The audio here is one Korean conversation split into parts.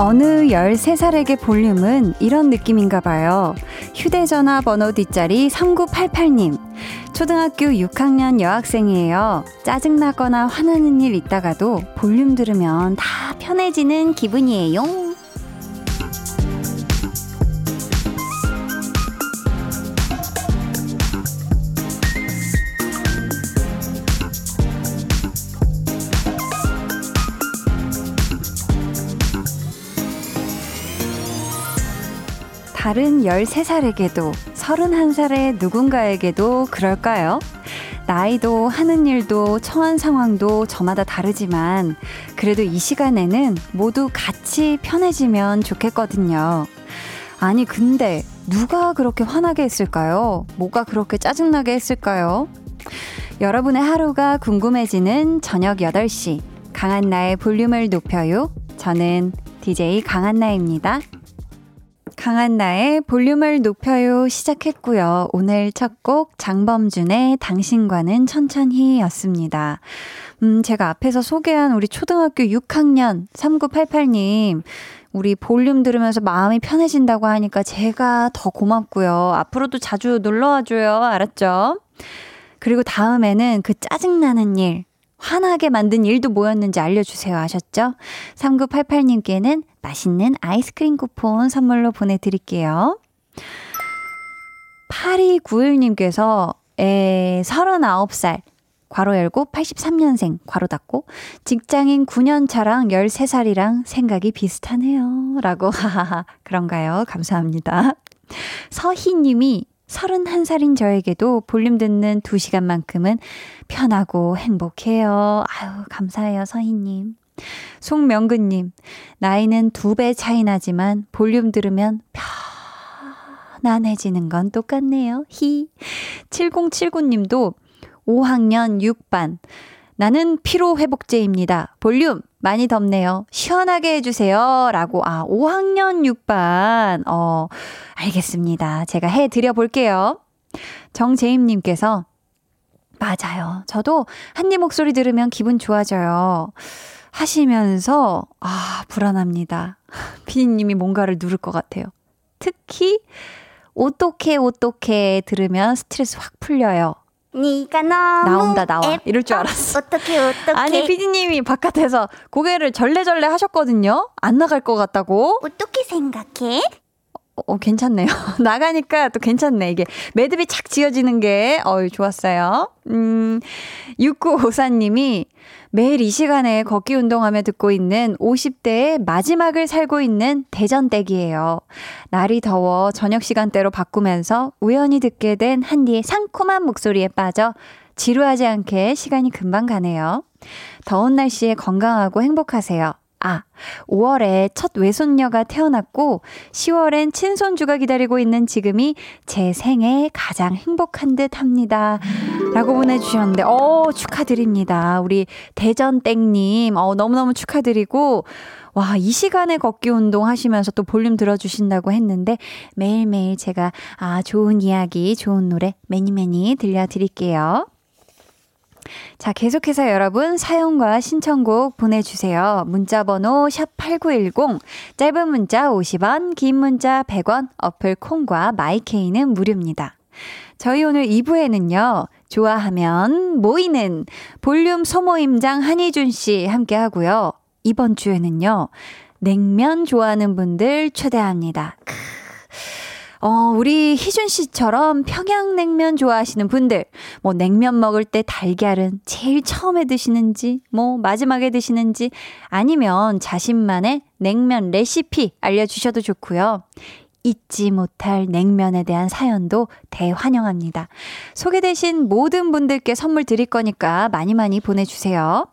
어느 13살에게 볼륨은 이런 느낌인가 봐요. 휴대전화 번호 뒷자리 3988님. 초등학교 6학년 여학생이에요. 짜증나거나 화나는 일 있다가도 볼륨 들으면 다 편해지는 기분이에요. 다른 13살에게도 31살의 누군가에게도 그럴까요? 나이도 하는 일도 처한 상황도 저마다 다르지만 그래도 이 시간에는 모두 같이 편해지면 좋겠거든요. 아니, 근데 누가 그렇게 화나게 했을까요? 뭐가 그렇게 짜증나게 했을까요? 여러분의 하루가 궁금해지는 저녁 8시. 강한나의 볼륨을 높여요. 저는 DJ 강한나입니다. 강한 나의 볼륨을 높여요 시작했고요. 오늘 첫 곡 장범준의 당신과는 천천히 였습니다. 음, 제가 앞에서 소개한 우리 초등학교 6학년 3988님. 우리 볼륨 들으면서 마음이 편해진다고 하니까 제가 더 고맙고요. 앞으로도 자주 놀러와줘요. 알았죠? 그리고 다음에는 그 짜증나는 일, 화나게 만든 일도 뭐였는지 알려주세요. 아셨죠? 3988님께는 맛있는 아이스크림 쿠폰 선물로 보내드릴게요. 8291님께서 에, 39살, 괄호 열고 83년생, 괄호 닫고, 직장인 9년 차랑 13살이랑 생각이 비슷하네요. 라고, 하하하. 그런가요? 감사합니다. 서희 님이 31살인 저에게도 볼륨 듣는 2시간만큼은 편하고 행복해요. 아유, 감사해요, 서희 님. 송명근님, 나이는 두 배 차이 나지만 볼륨 들으면 편안해지는 건 똑같네요. 히. 7079님도 5학년 6반. 나는 피로회복제입니다. 볼륨 많이 덥네요. 시원하게 해주세요. 라고, 아, 5학년 6반. 어, 알겠습니다. 제가 해드려 볼게요. 정재임님께서, 맞아요. 저도 한님 목소리 들으면 기분 좋아져요. 하시면서, 아, 불안합니다. 피디님이 뭔가를 누를 것 같아요. 특히, 어떻게, 어떻게 들으면 스트레스 확 풀려요. 네가 너무 나온다 나와 예뻐. 이럴 줄 알았어. 어떻게 어떻게 아니 피디님이 바깥에서 고개를 절레절레 하셨거든요. 안 나갈 것 같다고. 어떻게 생각해? 어, 어 괜찮네요. 나가니까 또 괜찮네. 이게 매듭이 착 지어지는 게 어유 좋았어요. 음 6954님이 매일 이 시간에 걷기 운동하며 듣고 있는 50대의 마지막을 살고 있는 대전댁이에요. 날이 더워 저녁 시간대로 바꾸면서 우연히 듣게 된 한디의 상콤한 목소리에 빠져 지루하지 않게 시간이 금방 가네요. 더운 날씨에 건강하고 행복하세요. 아, 5월에 첫 외손녀가 태어났고 10월엔 친손주가 기다리고 있는 지금이 제 생애 가장 행복한 듯 합니다. 라고 보내주셨는데, 어, 축하드립니다. 우리 대전땡님, 어, 너무너무 축하드리고, 와, 이 시간에 걷기 운동 하시면서 또 볼륨 들어주신다고 했는데, 매일매일 제가, 아, 좋은 이야기, 좋은 노래, 매니매니 들려드릴게요. 자, 계속해서 여러분 사연과 신청곡 보내주세요. 문자번호 샵8910, 짧은 문자 50원, 긴 문자 100원, 어플 콩과 마이케이는 무료입니다. 저희 오늘 2부에는요, 좋아하면 모이는 볼륨 소모임장 한희준 씨 함께 하고요. 이번 주에는요, 냉면 좋아하는 분들 초대합니다. 크. 어, 우리 희준 씨처럼 평양냉면 좋아하시는 분들, 뭐 냉면 먹을 때 달걀은 제일 처음에 드시는지, 뭐 마지막에 드시는지, 아니면 자신만의 냉면 레시피 알려주셔도 좋고요. 잊지 못할 냉면에 대한 사연도 대환영합니다. 소개되신 모든 분들께 선물 드릴 거니까 많이 많이 보내주세요.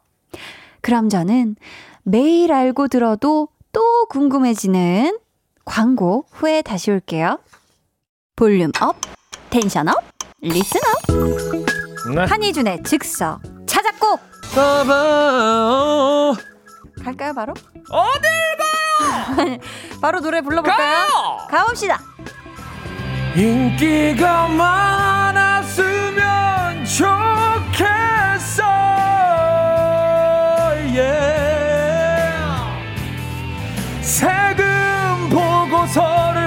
그럼 저는 매일 알고 들어도 또 궁금해지는 광고 후에 다시 올게요. volume up, tension up, listen up. 네. 한희준의 즉석 찾아꼭. 가봐요. 갈까요 바로? 어딜 가요? 바로 노래 불러볼까요? 가요! 가봅시다. 인기가 많았으면 좋겠어. yeah.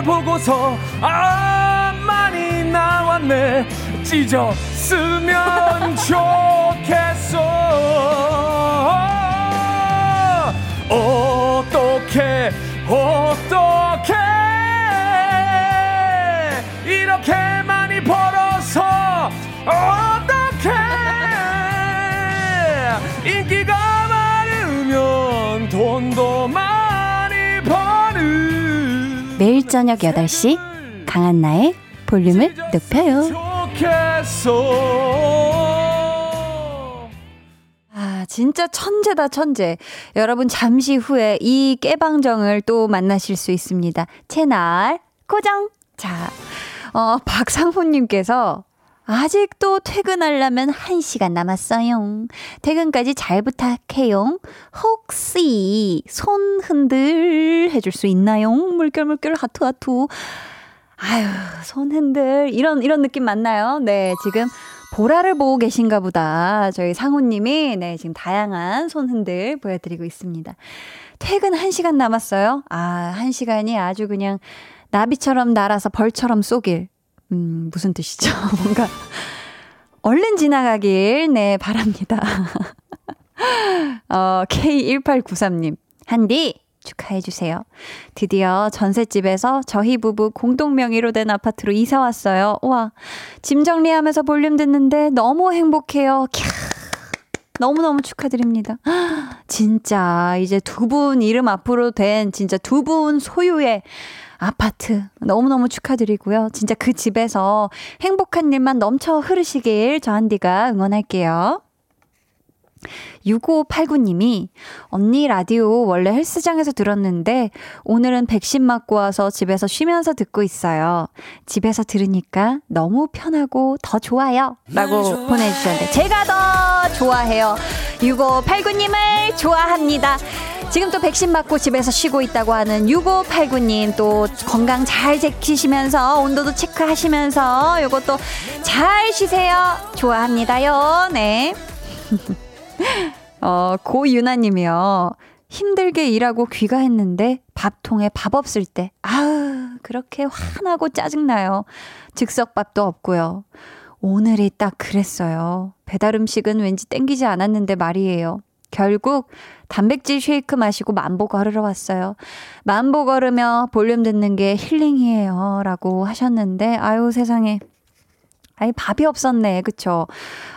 벌어서 아 많이 나왔네. 찢었으면 좋겠어. 어떻게 어떻게 이렇게 많이 벌어서 어떻게 인기가 매일 저녁 8시 강한나의 볼륨을 높여요. 좋겠어 아, 진짜 천재다, 천재. 여러분, 잠시 후에 이 깨방정을 또 만나실 수 있습니다. 채널 고정! 자, 어, 박상훈님께서 아직도 퇴근하려면 1시간 남았어요. 퇴근까지 잘 부탁해요. 혹시 손 흔들 해줄 수 있나요? 물결, 물결, 하트, 하트. 아유, 손 흔들. 이런, 이런 느낌 맞나요? 네, 지금 보라를 보고 계신가 보다. 저희 상우님이, 네, 지금 다양한 손 흔들 보여드리고 있습니다. 퇴근 1시간 남았어요. 아, 1시간이 아주 그냥 나비처럼 날아서 벌처럼 쏘길. 음, 무슨 뜻이죠? 뭔가, 얼른 지나가길, 네, 바랍니다. 어, K1893님. 한디, 축하해주세요. 드디어 전셋집에서 저희 부부 공동 명의로 된 아파트로 이사 왔어요. 와, 짐 정리하면서 볼륨 듣는데 너무 행복해요. 캬. 너무너무 축하드립니다. 진짜, 이제 두 분 이름 앞으로 된 진짜 두 분 소유의 아파트. 너무너무 축하드리고요. 진짜 그 집에서 행복한 일만 넘쳐 흐르시길 저 한디가 응원할게요. 6589님이 언니 라디오 원래 헬스장에서 들었는데 오늘은 백신 맞고 와서 집에서 쉬면서 듣고 있어요. 집에서 들으니까 너무 편하고 더 좋아요. 라고 보내주셨는데 제가 더 좋아해요. 6589님을 좋아합니다. 지금 또 백신 맞고 집에서 쉬고 있다고 하는 6589님 또 건강 잘 지키시면서 온도도 체크하시면서 요것도 잘 쉬세요. 좋아합니다요. 네. 어, 고유나 님이요. 힘들게 일하고 귀가했는데 밥통에 밥 없을 때, 아우, 그렇게 화나고 짜증나요. 즉석밥도 없고요. 오늘이 딱 그랬어요. 배달 음식은 왠지 땡기지 않았는데 말이에요. 결국 단백질 쉐이크 마시고 만보 걸으러 왔어요. 만보 걸으며 볼륨 듣는 게 힐링이에요. 라고 하셨는데, 아유, 세상에. 아니, 밥이 없었네. 그쵸?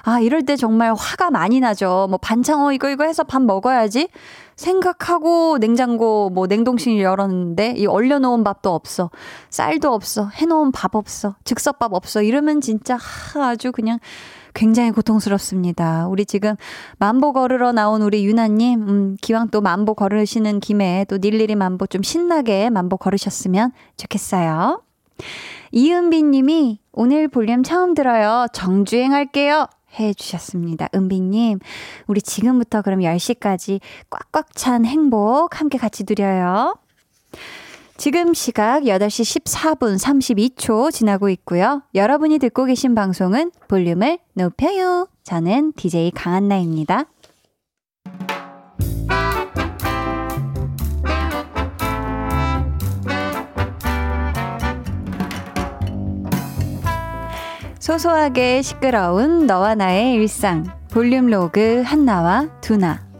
아, 이럴 때 정말 화가 많이 나죠. 뭐, 반창, 어, 이거, 이거 해서 밥 먹어야지? 생각하고 냉장고, 뭐, 냉동실 열었는데, 이 얼려놓은 밥도 없어. 쌀도 없어. 해놓은 밥 없어. 즉석밥 없어. 이러면 진짜, 하, 아주 그냥 굉장히 고통스럽습니다. 우리 지금 만보 걸으러 나온 우리 유나님, 음, 기왕 또 만보 걸으시는 김에 또 일일이 만보 좀 신나게 만보 걸으셨으면 좋겠어요. 이은비 님이 오늘 볼륨 처음 들어요. 정주행 할게요. 해 주셨습니다. 은비님, 우리 지금부터 그럼 10시까지 꽉꽉 찬 행복 함께 같이 누려요. 지금 시각 8시 14분 32초 지나고 있고요. 여러분이 듣고 계신 방송은 볼륨을 높여요. 저는 DJ 강한나입니다. 소소하게 시끄러운 너와 나의 일상. 볼륨 로그 한나와 두나.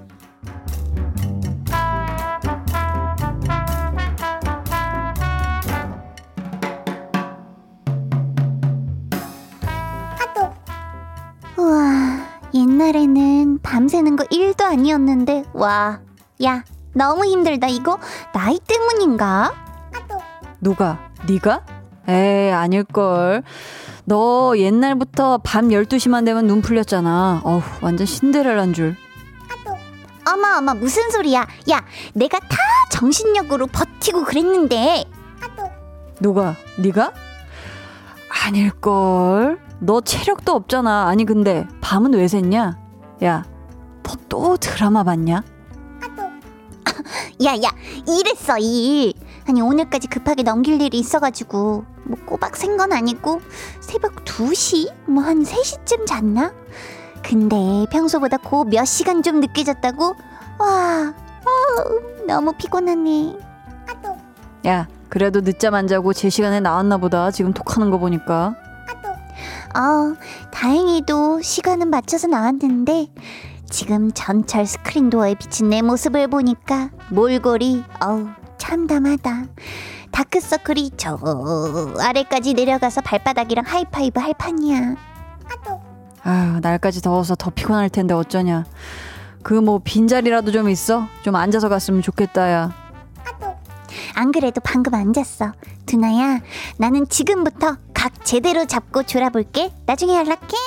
옛날에는 밤새는 거 1도 아니었는데, 와, 야, 너무 힘들다. 이거 나이 때문인가? 누가? 네가? 에이, 아닐걸. 너 옛날부터 밤 12시만 되면 눈 풀렸잖아. 어우, 완전 신데렐라인 줄. 어머, 어머, 무슨 소리야? 야, 내가 다 정신력으로 버티고 그랬는데. 누가? 네가? 아닐걸. 너 체력도 없잖아. 아니 근데 밤은 왜 샜냐? 야, 너 또 드라마 봤냐? 야, 야, 이랬어, 일. 아니, 오늘까지 급하게 넘길 일이 있어가지고, 뭐 꼬박 샌건 아니고, 새벽 2시? 뭐 한 3시쯤 잤나? 근데 평소보다 고 몇 시간 좀 늦게 잤다고? 와, 어, 너무 피곤하네. 야, 그래도 늦잠 안 자고 제 시간에 나왔나 보다. 지금 톡하는 거 보니까. 어, 다행히도 시간은 맞춰서 나왔는데 지금 전철 스크린 도어에 비친 내 모습을 보니까 몰골이 어우 참담하다. 다크서클이 저 아래까지 내려가서 발바닥이랑 하이파이브 할 판이야. 아유, 날까지 더워서 더 피곤할 텐데 어쩌냐. 그 뭐 빈자리라도 좀 있어? 좀 앉아서 갔으면 좋겠다, 야. 안 그래도 방금 앉았어. 두나야, 나는 지금부터 각 제대로 잡고 졸아볼게. 나중에 연락해.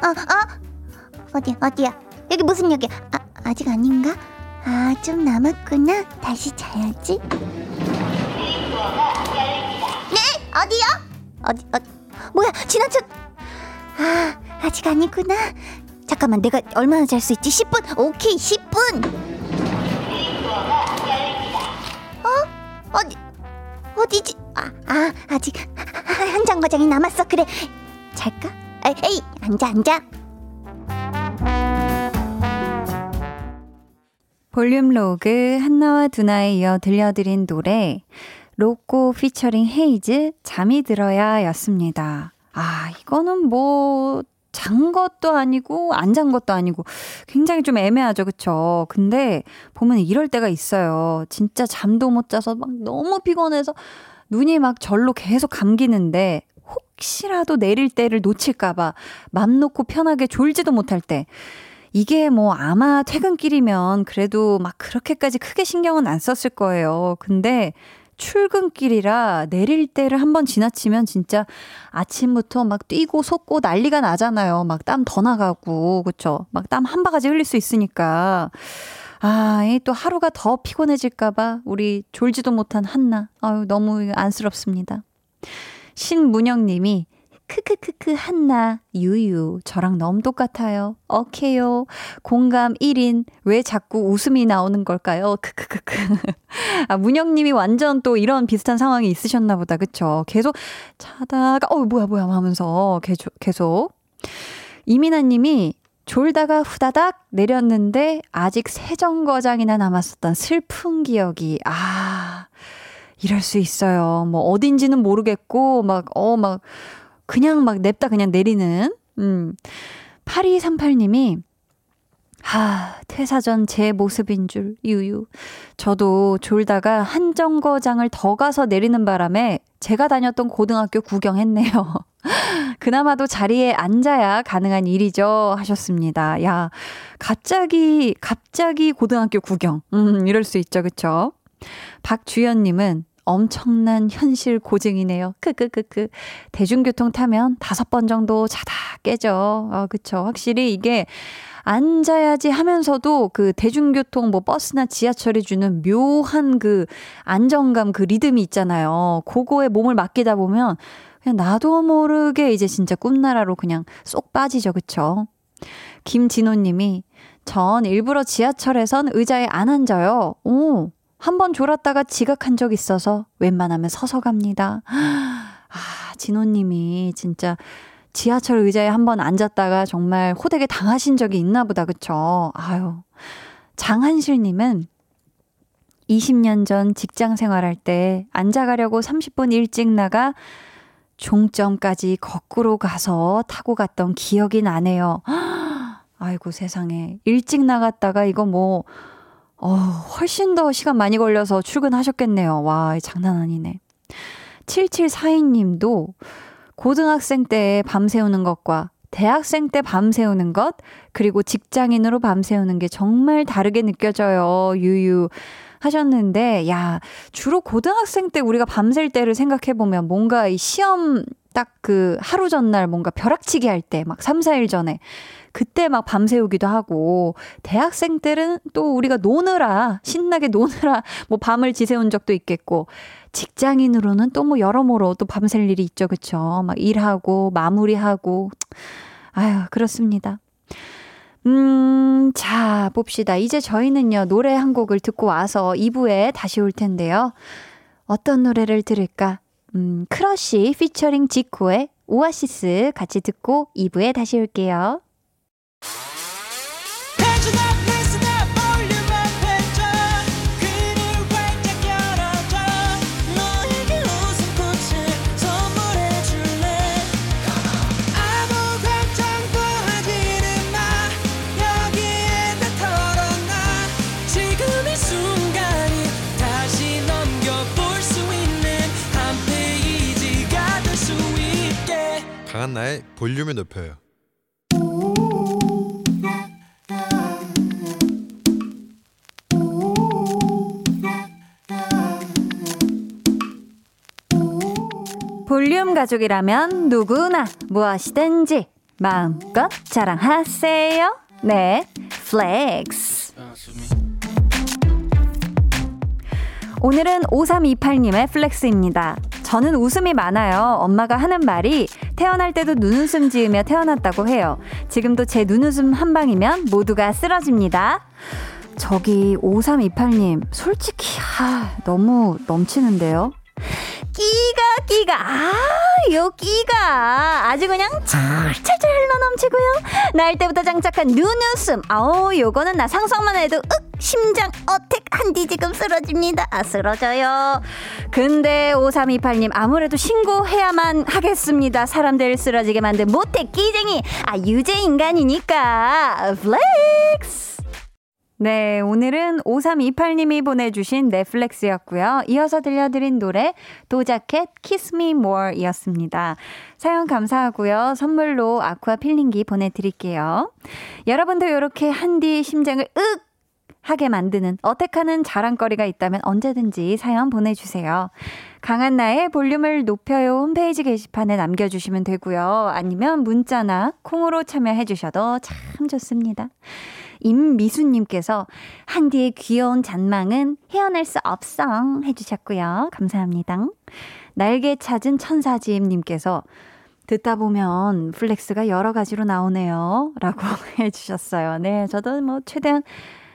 어, 어? 어디야, 어디야? 여기 무슨 역이야? 아, 아직 아닌가? 아, 좀 남았구나. 다시 자야지. 네? 어디요? 어디, 어, 뭐야, 지나쳤. 아, 아직 아니구나. 잠깐만, 내가 얼마나 잘 수 있지? 10분? 오케이, 10분! 어? 어디, 어디지? 아, 아 아직 한 정거장이 남았어. 그래, 잘까? 에이, 에이, 앉아, 앉아. 볼륨 로그 한나와 두나에 이어 들려드린 노래 로꼬 피처링 헤이즈 잠이 들어야 였습니다. 아 이거는 뭐 잔 것도 아니고 안 잔 것도 아니고 굉장히 좀 애매하죠. 그쵸? 근데 보면 이럴 때가 있어요. 진짜 잠도 못 자서 막 너무 피곤해서 눈이 막 절로 계속 감기는데 혹시라도 내릴 때를 놓칠까봐 맘 놓고 편하게 졸지도 못할 때. 이게 뭐 아마 퇴근길이면 그래도 막 그렇게까지 크게 신경은 안 썼을 거예요. 근데 출근길이라 내릴 때를 한번 지나치면 진짜 아침부터 막 뛰고 솟고 난리가 나잖아요. 막 땀 더 나가고, 그쵸? 막 땀 한 바가지 흘릴 수 있으니까. 아, 이 또 하루가 더 피곤해질까봐 우리 졸지도 못한 한나. 아유, 너무 안쓰럽습니다. 신문영 님이 크크크크 한나 유유 저랑 너무 똑같아요. 오케이요. 공감 1인 왜 자꾸 웃음이 나오는 걸까요? 크크크크. 아 문영 님이 완전 또 이런 비슷한 상황이 있으셨나 보다. 그쵸? 계속 자다가 어 뭐야 뭐야 하면서 계속 계속 이민아 님이 졸다가 후다닥 내렸는데 아직 세 정거장이나 남았었던 슬픈 기억이 아 이럴 수 있어요. 뭐 어딘지는 모르겠고 막 어, 막 그냥 막 냅다 그냥 내리는 음. 8238님이 하, 퇴사 전 제 모습인 줄, 유유. 저도 졸다가 한 정거장을 더 가서 내리는 바람에 제가 다녔던 고등학교 구경했네요. 그나마도 자리에 앉아야 가능한 일이죠. 하셨습니다. 야, 갑자기, 갑자기 고등학교 구경. 음, 이럴 수 있죠. 그쵸? 박주연님은 엄청난 현실 고증이네요. 크크크크. 대중교통 타면 다섯 번 정도 자다 깨져. 아, 그쵸. 확실히 이게 앉아야지 하면서도 그 대중교통 뭐 버스나 지하철이 주는 묘한 그 안정감 그 리듬이 있잖아요. 그거에 몸을 맡기다 보면 그냥 나도 모르게 이제 진짜 꿈나라로 그냥 쏙 빠지죠. 그쵸? 김진호 님이 전 일부러 지하철에선 의자에 안 앉아요. 오, 한 번 졸았다가 지각한 적 있어서 웬만하면 서서 갑니다. 아, 진호님이 진짜 지하철 의자에 한 번 앉았다가 정말 호되게 당하신 적이 있나 보다, 그쵸? 아유. 장한실님은 20년 전 직장 생활할 때 앉아가려고 30분 일찍 나가 종점까지 거꾸로 가서 타고 갔던 기억이 나네요. 아이고 세상에. 일찍 나갔다가 이거 뭐, 어, 훨씬 더 시간 많이 걸려서 출근하셨겠네요. 와, 장난 아니네. 7742님도 고등학생 때 밤새우는 것과 대학생 때 밤새우는 것, 그리고 직장인으로 밤새우는 게 정말 다르게 느껴져요. 유유. 하셨는데, 야, 주로 고등학생 때 우리가 밤샐 때를 생각해보면 뭔가 이 시험 딱 그 하루 전날 뭔가 벼락치기 할 때, 막 3, 4일 전에, 그때 막 밤새우기도 하고, 대학생 때는 또 우리가 노느라, 신나게 노느라 뭐 밤을 지새운 적도 있겠고, 직장인으로는 또 뭐 여러모로 또 밤샐 일이 있죠. 그쵸? 막 일하고, 마무리하고. 아유, 그렇습니다. 음, 자, 봅시다. 이제 저희는요, 노래 한 곡을 듣고 와서 2부에 다시 올 텐데요. 어떤 노래를 들을까? 음, 크러쉬 피처링 지코의 오아시스 같이 듣고 2부에 다시 올게요. 강한나의 볼륨을 높여요. 볼륨 가족이라면 누구나 무엇이든지 마음껏 자랑하세요. 네, flex. 오늘은 5328님의 flex입니다. 저는 웃음이 많아요. 엄마가 하는 말이 태어날 때도 눈웃음 지으며 태어났다고 해요. 지금도 제 눈웃음 한 방이면 모두가 쓰러집니다. 저기 5328님, 솔직히 아, 너무 넘치는데요. 끼가 끼가. 아요 끼가. 아주 그냥 철철철 흘러 넘치고요. 날 때부터 장착한 눈웃음 아우 요거는 나 상상만 해도 윽 심장 어택 한디 지금 쓰러집니다. 아 쓰러져요. 근데 5328님 아무래도 신고해야만 하겠습니다. 사람들 쓰러지게 만든 모태 끼쟁이. 아 유죄 인간이니까. flex 네, 오늘은 5328님이 보내주신 flex였고요. 이어서 들려드린 노래 Doja Cat Kiss Me More 이었습니다. 사연 감사하고요. 선물로 아쿠아 필링기 보내드릴게요. 여러분도 이렇게 한디 심장을 윽! 하게 만드는 어택하는 자랑거리가 있다면 언제든지 사연 보내주세요. 강한 나의 볼륨을 높여요 홈페이지 게시판에 남겨주시면 되고요. 아니면 문자나 콩으로 참여해주셔도 참 좋습니다. 임미수님께서 한디의 귀여운 잔망은 헤어날 수 없어 해주셨고요. 감사합니다. 날개 찾은 천사지임님께서 듣다 보면 flex가 여러 가지로 나오네요. 라고 해주셨어요. 네, 저도 뭐 최대한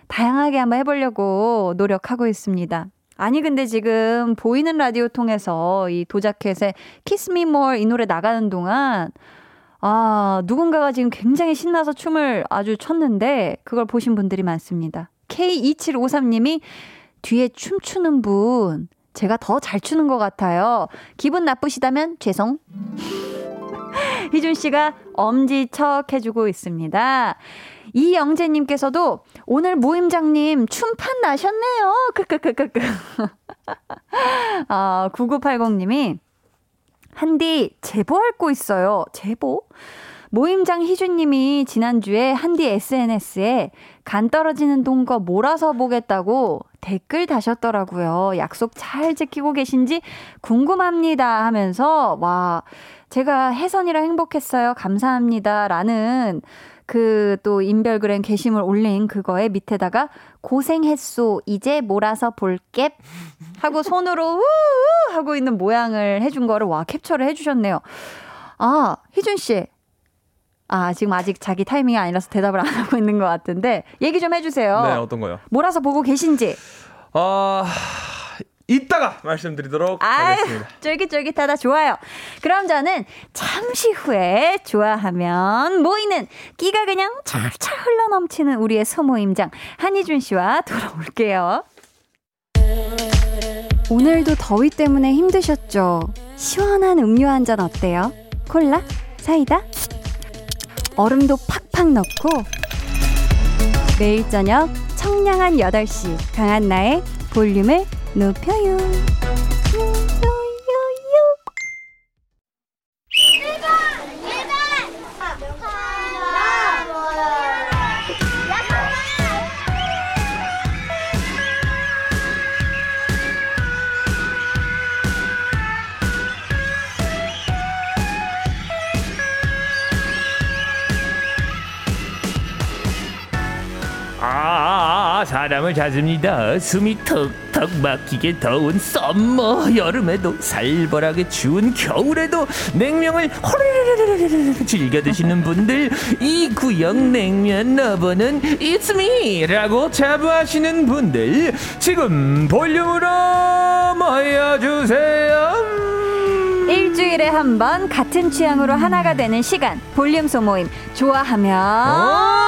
다양하게 한번 해보려고 노력하고 있습니다. 아니, 근데 지금 보이는 라디오 통해서 이 Doja Cat의 Kiss Me 이 노래 나가는 동안 아, 누군가가 지금 굉장히 신나서 춤을 아주 췄는데 그걸 보신 분들이 많습니다. K2753님이 뒤에 춤추는 분 제가 더 잘 추는 것 같아요. 기분 나쁘시다면 죄송. 희준 씨가 엄지척 해주고 있습니다. 이영재님께서도 오늘 모임장님 춤판 나셨네요. 크크크크크. 아, 9980님이 한디 제보할 거 있어요. 제보? 모임장 희준님이 지난주에 한디 SNS에 간 떨어지는 동거 몰아서 보겠다고 댓글 다셨더라고요. 약속 잘 지키고 계신지 궁금합니다 하면서, 와, 제가 혜선이라 행복했어요. 감사합니다. 라는 그 또 인별그램 게시물 올린 그거에 밑에다가 고생했소. 이제 몰아서 볼게. 하고 손으로 우우 하고 있는 모양을 해준 거를 와, 캡처를 해주셨네요. 아, 희준 씨. 아, 지금 아직 자기 타이밍이 아니라서 대답을 안 하고 있는 것 같은데, 얘기 좀 해주세요. 네, 어떤 거요? 몰아서 보고 계신지. 아, 이따가 말씀드리도록 아유, 하겠습니다. 쫄깃쫄깃하다. 좋아요. 그럼 저는 잠시 후에 좋아하면 모이는 끼가 그냥 char찰 흘러넘치는 우리의 소모임장 한희준 씨와 돌아올게요. 오늘도 더위 때문에 힘드셨죠? 시원한 음료 한 잔 어때요? 콜라? 사이다? 얼음도 팍팍 넣고 매일 저녁 청량한 8시 강한나의 볼륨을 높여요. 아, 아, 아, 사람을 찾습니다. 숨이 턱 턱 막히게 더운 summer 여름에도 살벌하게 추운 겨울에도 냉면을 호르르르르르 즐겨 드시는 분들 이 구역 냉면 lover는 It's me라고 자부하시는 분들 지금 볼륨으로 모여주세요. 일주일에 한 번 같은 취향으로 하나가 되는 시간 볼륨 소모임 좋아하면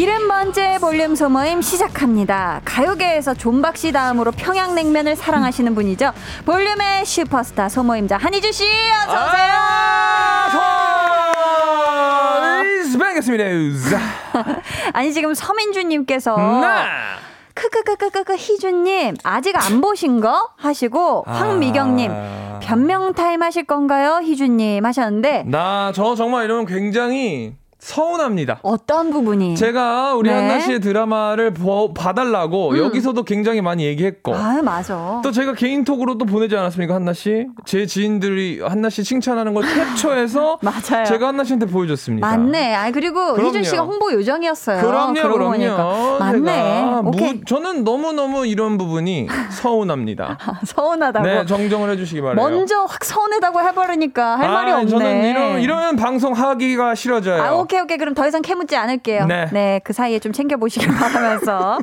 이름 번째 볼륨 소모임 시작합니다. 가요계에서 존박씨 다음으로 평양냉면을 사랑하시는 분이죠. 볼륨의 슈퍼스타 소모임자 한희주 씨 어서 오세요. 반갑습니다. 아니 지금 서민주님께서 네. 크크크크크크 희주님 아직 안 보신 거 하시고 아. 황미경님 변명 타임 하실 건가요 희주님 하셨는데 나 저 정말 이러면 굉장히 서운합니다. 어떤 부분이 제가 우리 네. 한나 씨의 드라마를 보- 봐달라고 여기서도 굉장히 많이 얘기했고 아 맞아 또 제가 개인톡으로 또 보내지 않았습니까 한나 씨? 제 지인들이 한나 씨 칭찬하는 걸 캡처해서 맞아요. 제가 한나 씨한테 보여줬습니다. 맞네 아 그리고 그럼요. 희준 씨가 홍보 요정이었어요 그럼요, 그럼요. 보니까. 맞네 오케이 무- 저는 너무 너무 이런 부분이 서운합니다. 서운하다고 네, 정정을 해주시기 바래요. 먼저 확 서운하다고 해버리니까 할 말이 아, 없네 저는 이런 이러면 방송 하기가 싫어져요. 아, 오케이, 오케이. 그럼 더 이상 캐묻지 않을게요. 네. 그 사이에 좀 챙겨보시길 바라면서.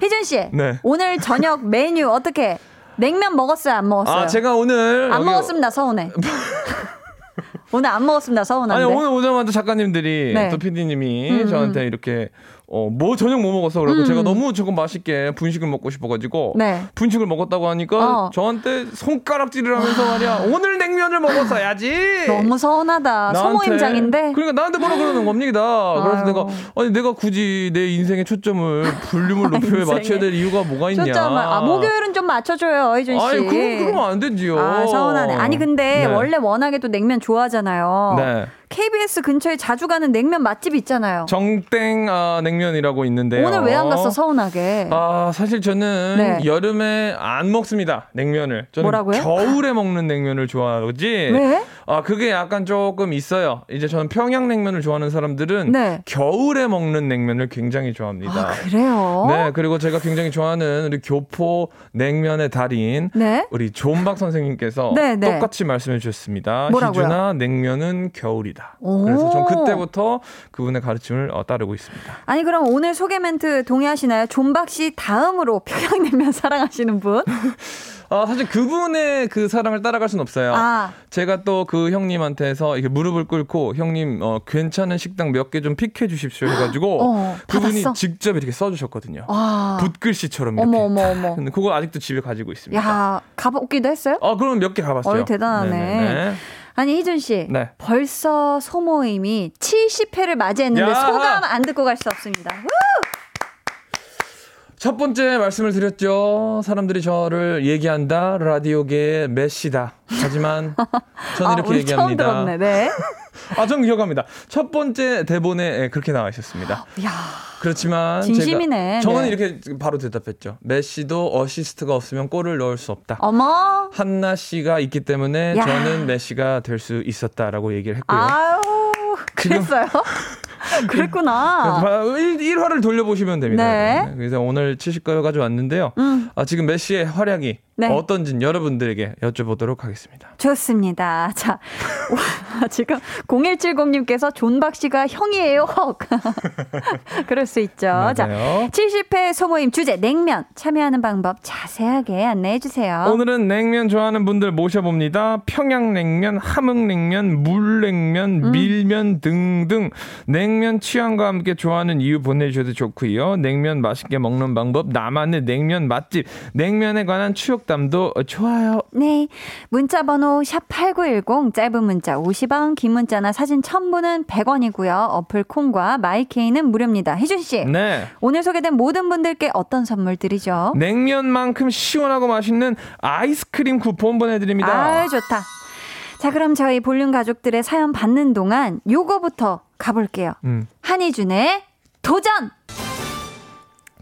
희준 씨. 네. 오늘 저녁 메뉴 어떻게? 냉면 먹었어요? 안 먹었어요? 아, 제가 오늘 안 여기- 먹었습니다. 서운해. 오늘 안 먹었습니다. 서운한데. 아니 오늘 오자마자 작가님들이 네. 또 PD님이 음, 저한테 이렇게 어 뭐 저녁 뭐 먹었어 그러고 음. 제가 너무 조금 맛있게 분식을 먹고 싶어가지고 네. 분식을 먹었다고 하니까 어. 저한테 손가락질을 하면서 말이야 오늘 냉면을 먹었어야지. 너무 서운하다. 나한테. 소모임장인데. 그러니까 나한테 뭐라 그러는 겁니다. 그래서. 내가 아니 내가 굳이 내 인생의 초점을 볼륨을 높여 맞춰야 될 이유가 뭐가 있냐. 초점을. 아, 목요일은 좀 맞춰줘요. 희준 씨. 아니 그럼 그러면 안 되지요. 아, 서운하네. 아니, 근데 네. 원래 워낙에 또 냉면 좋아하잖아요. 네. KBS 근처에 자주 가는 냉면 맛집 있잖아요. 정땡 아, 냉면이라고 있는데요. 오늘 왜 안 갔어, 서운하게? 아, 사실 저는 네. 여름에 안 먹습니다. 냉면을. 저는 뭐라고요? 겨울에 먹는 냉면을 좋아하지. 왜? 아, 그게 약간 조금 있어요. 이제 저는 평양 냉면을 좋아하는 사람들은 네. 겨울에 먹는 냉면을 굉장히 좋아합니다. 아, 그래요? 네, 그리고 제가 굉장히 좋아하는 우리 교포 냉면의 달인 네. 우리 존박 선생님께서 네, 네. 똑같이 말씀해 주셨습니다. 뭐라고요? 희준아, 냉면은 겨울이다. 오. 그래서 전 그때부터 그분의 가르침을 어, 따르고 있습니다. 아니 그럼 오늘 소개 멘트 동의하시나요? 존박 씨 다음으로 평양냉면 사랑하시는 분? 아, 사실 그분의 그 사랑을 따라갈 수는 없어요. 아, 제가 또 그 형님한테서 이렇게 무릎을 꿇고 형님 어, 괜찮은 식당 몇 개 좀 픽해 주십시오 해가지고 어, 그분이 받았어? 직접 이렇게 써주셨거든요. 아. 붓글씨처럼 이렇게. 어머 어머 어머. 근데 그거 아직도 집에 가지고 있습니다. 야, 가보기도 했어요? 어, 그럼 몇 개 가봤어요. 어이, 대단하네. 네네네. 아니 희준 씨, 네. 벌써 소모임이 70회를 맞이했는데 야하. 소감 안 듣고 갈 수 없습니다. 우! 첫 번째 말씀을 드렸죠. 사람들이 저를 얘기한다. 라디오계의 메시다. 하지만 저는 아, 이렇게 얘기합니다. 처음 들었네. 네. 아, 전 기억합니다. 첫 번째 대본에 예, 그렇게 나와 있었습니다. 야, 그렇지만 진심이네. 제가 저는 네. 이렇게 바로 대답했죠. 메시도 어시스트가 없으면 골을 넣을 수 없다. 어머. 한나 씨가 있기 때문에 야. 저는 메시가 될 수 있었다라고 얘기를 했고요. 아유, 그랬어요? 그랬구나. 그래서 1, 화를 돌려보시면 됩니다. 네. 그래서 오늘 70가요 가져왔는데요. 음. 아, 지금 메시의 활약이 네. 어떤지 여러분들에게 여쭤보도록 하겠습니다. 좋습니다. 자, 와, 지금 0170님께서 존박 씨가 형이에요. 헉. 그럴 수 있죠. 자, 맞아요. 70회 소모임 주제 냉면 참여하는 방법 자세하게 안내해 주세요. 오늘은 냉면 좋아하는 분들 모셔봅니다. 평양냉면, 함흥냉면, 물냉면, 음. 밀면 등등 냉면 취향과 함께 좋아하는 이유 보내주셔도 좋고요. 냉면 맛있게 먹는 방법, 나만의 냉면 맛집, 냉면에 관한 추억 담도 좋아요. 네. 문자 번호 샵8910 짧은 문자 50원, 긴 문자나 사진 첨부는 100원이고요. 어플 콩과 마이케이는 무료입니다. 혜준 씨. 네. 오늘 소개된 모든 분들께 어떤 선물 드리죠? 냉면만큼 시원하고 맛있는 아이스크림 쿠폰 보내 드립니다. 아, 좋다. 자, 그럼 저희 볼륨 가족들의 사연 받는 동안 요거부터 가볼게요. 음. 한희준의 도전!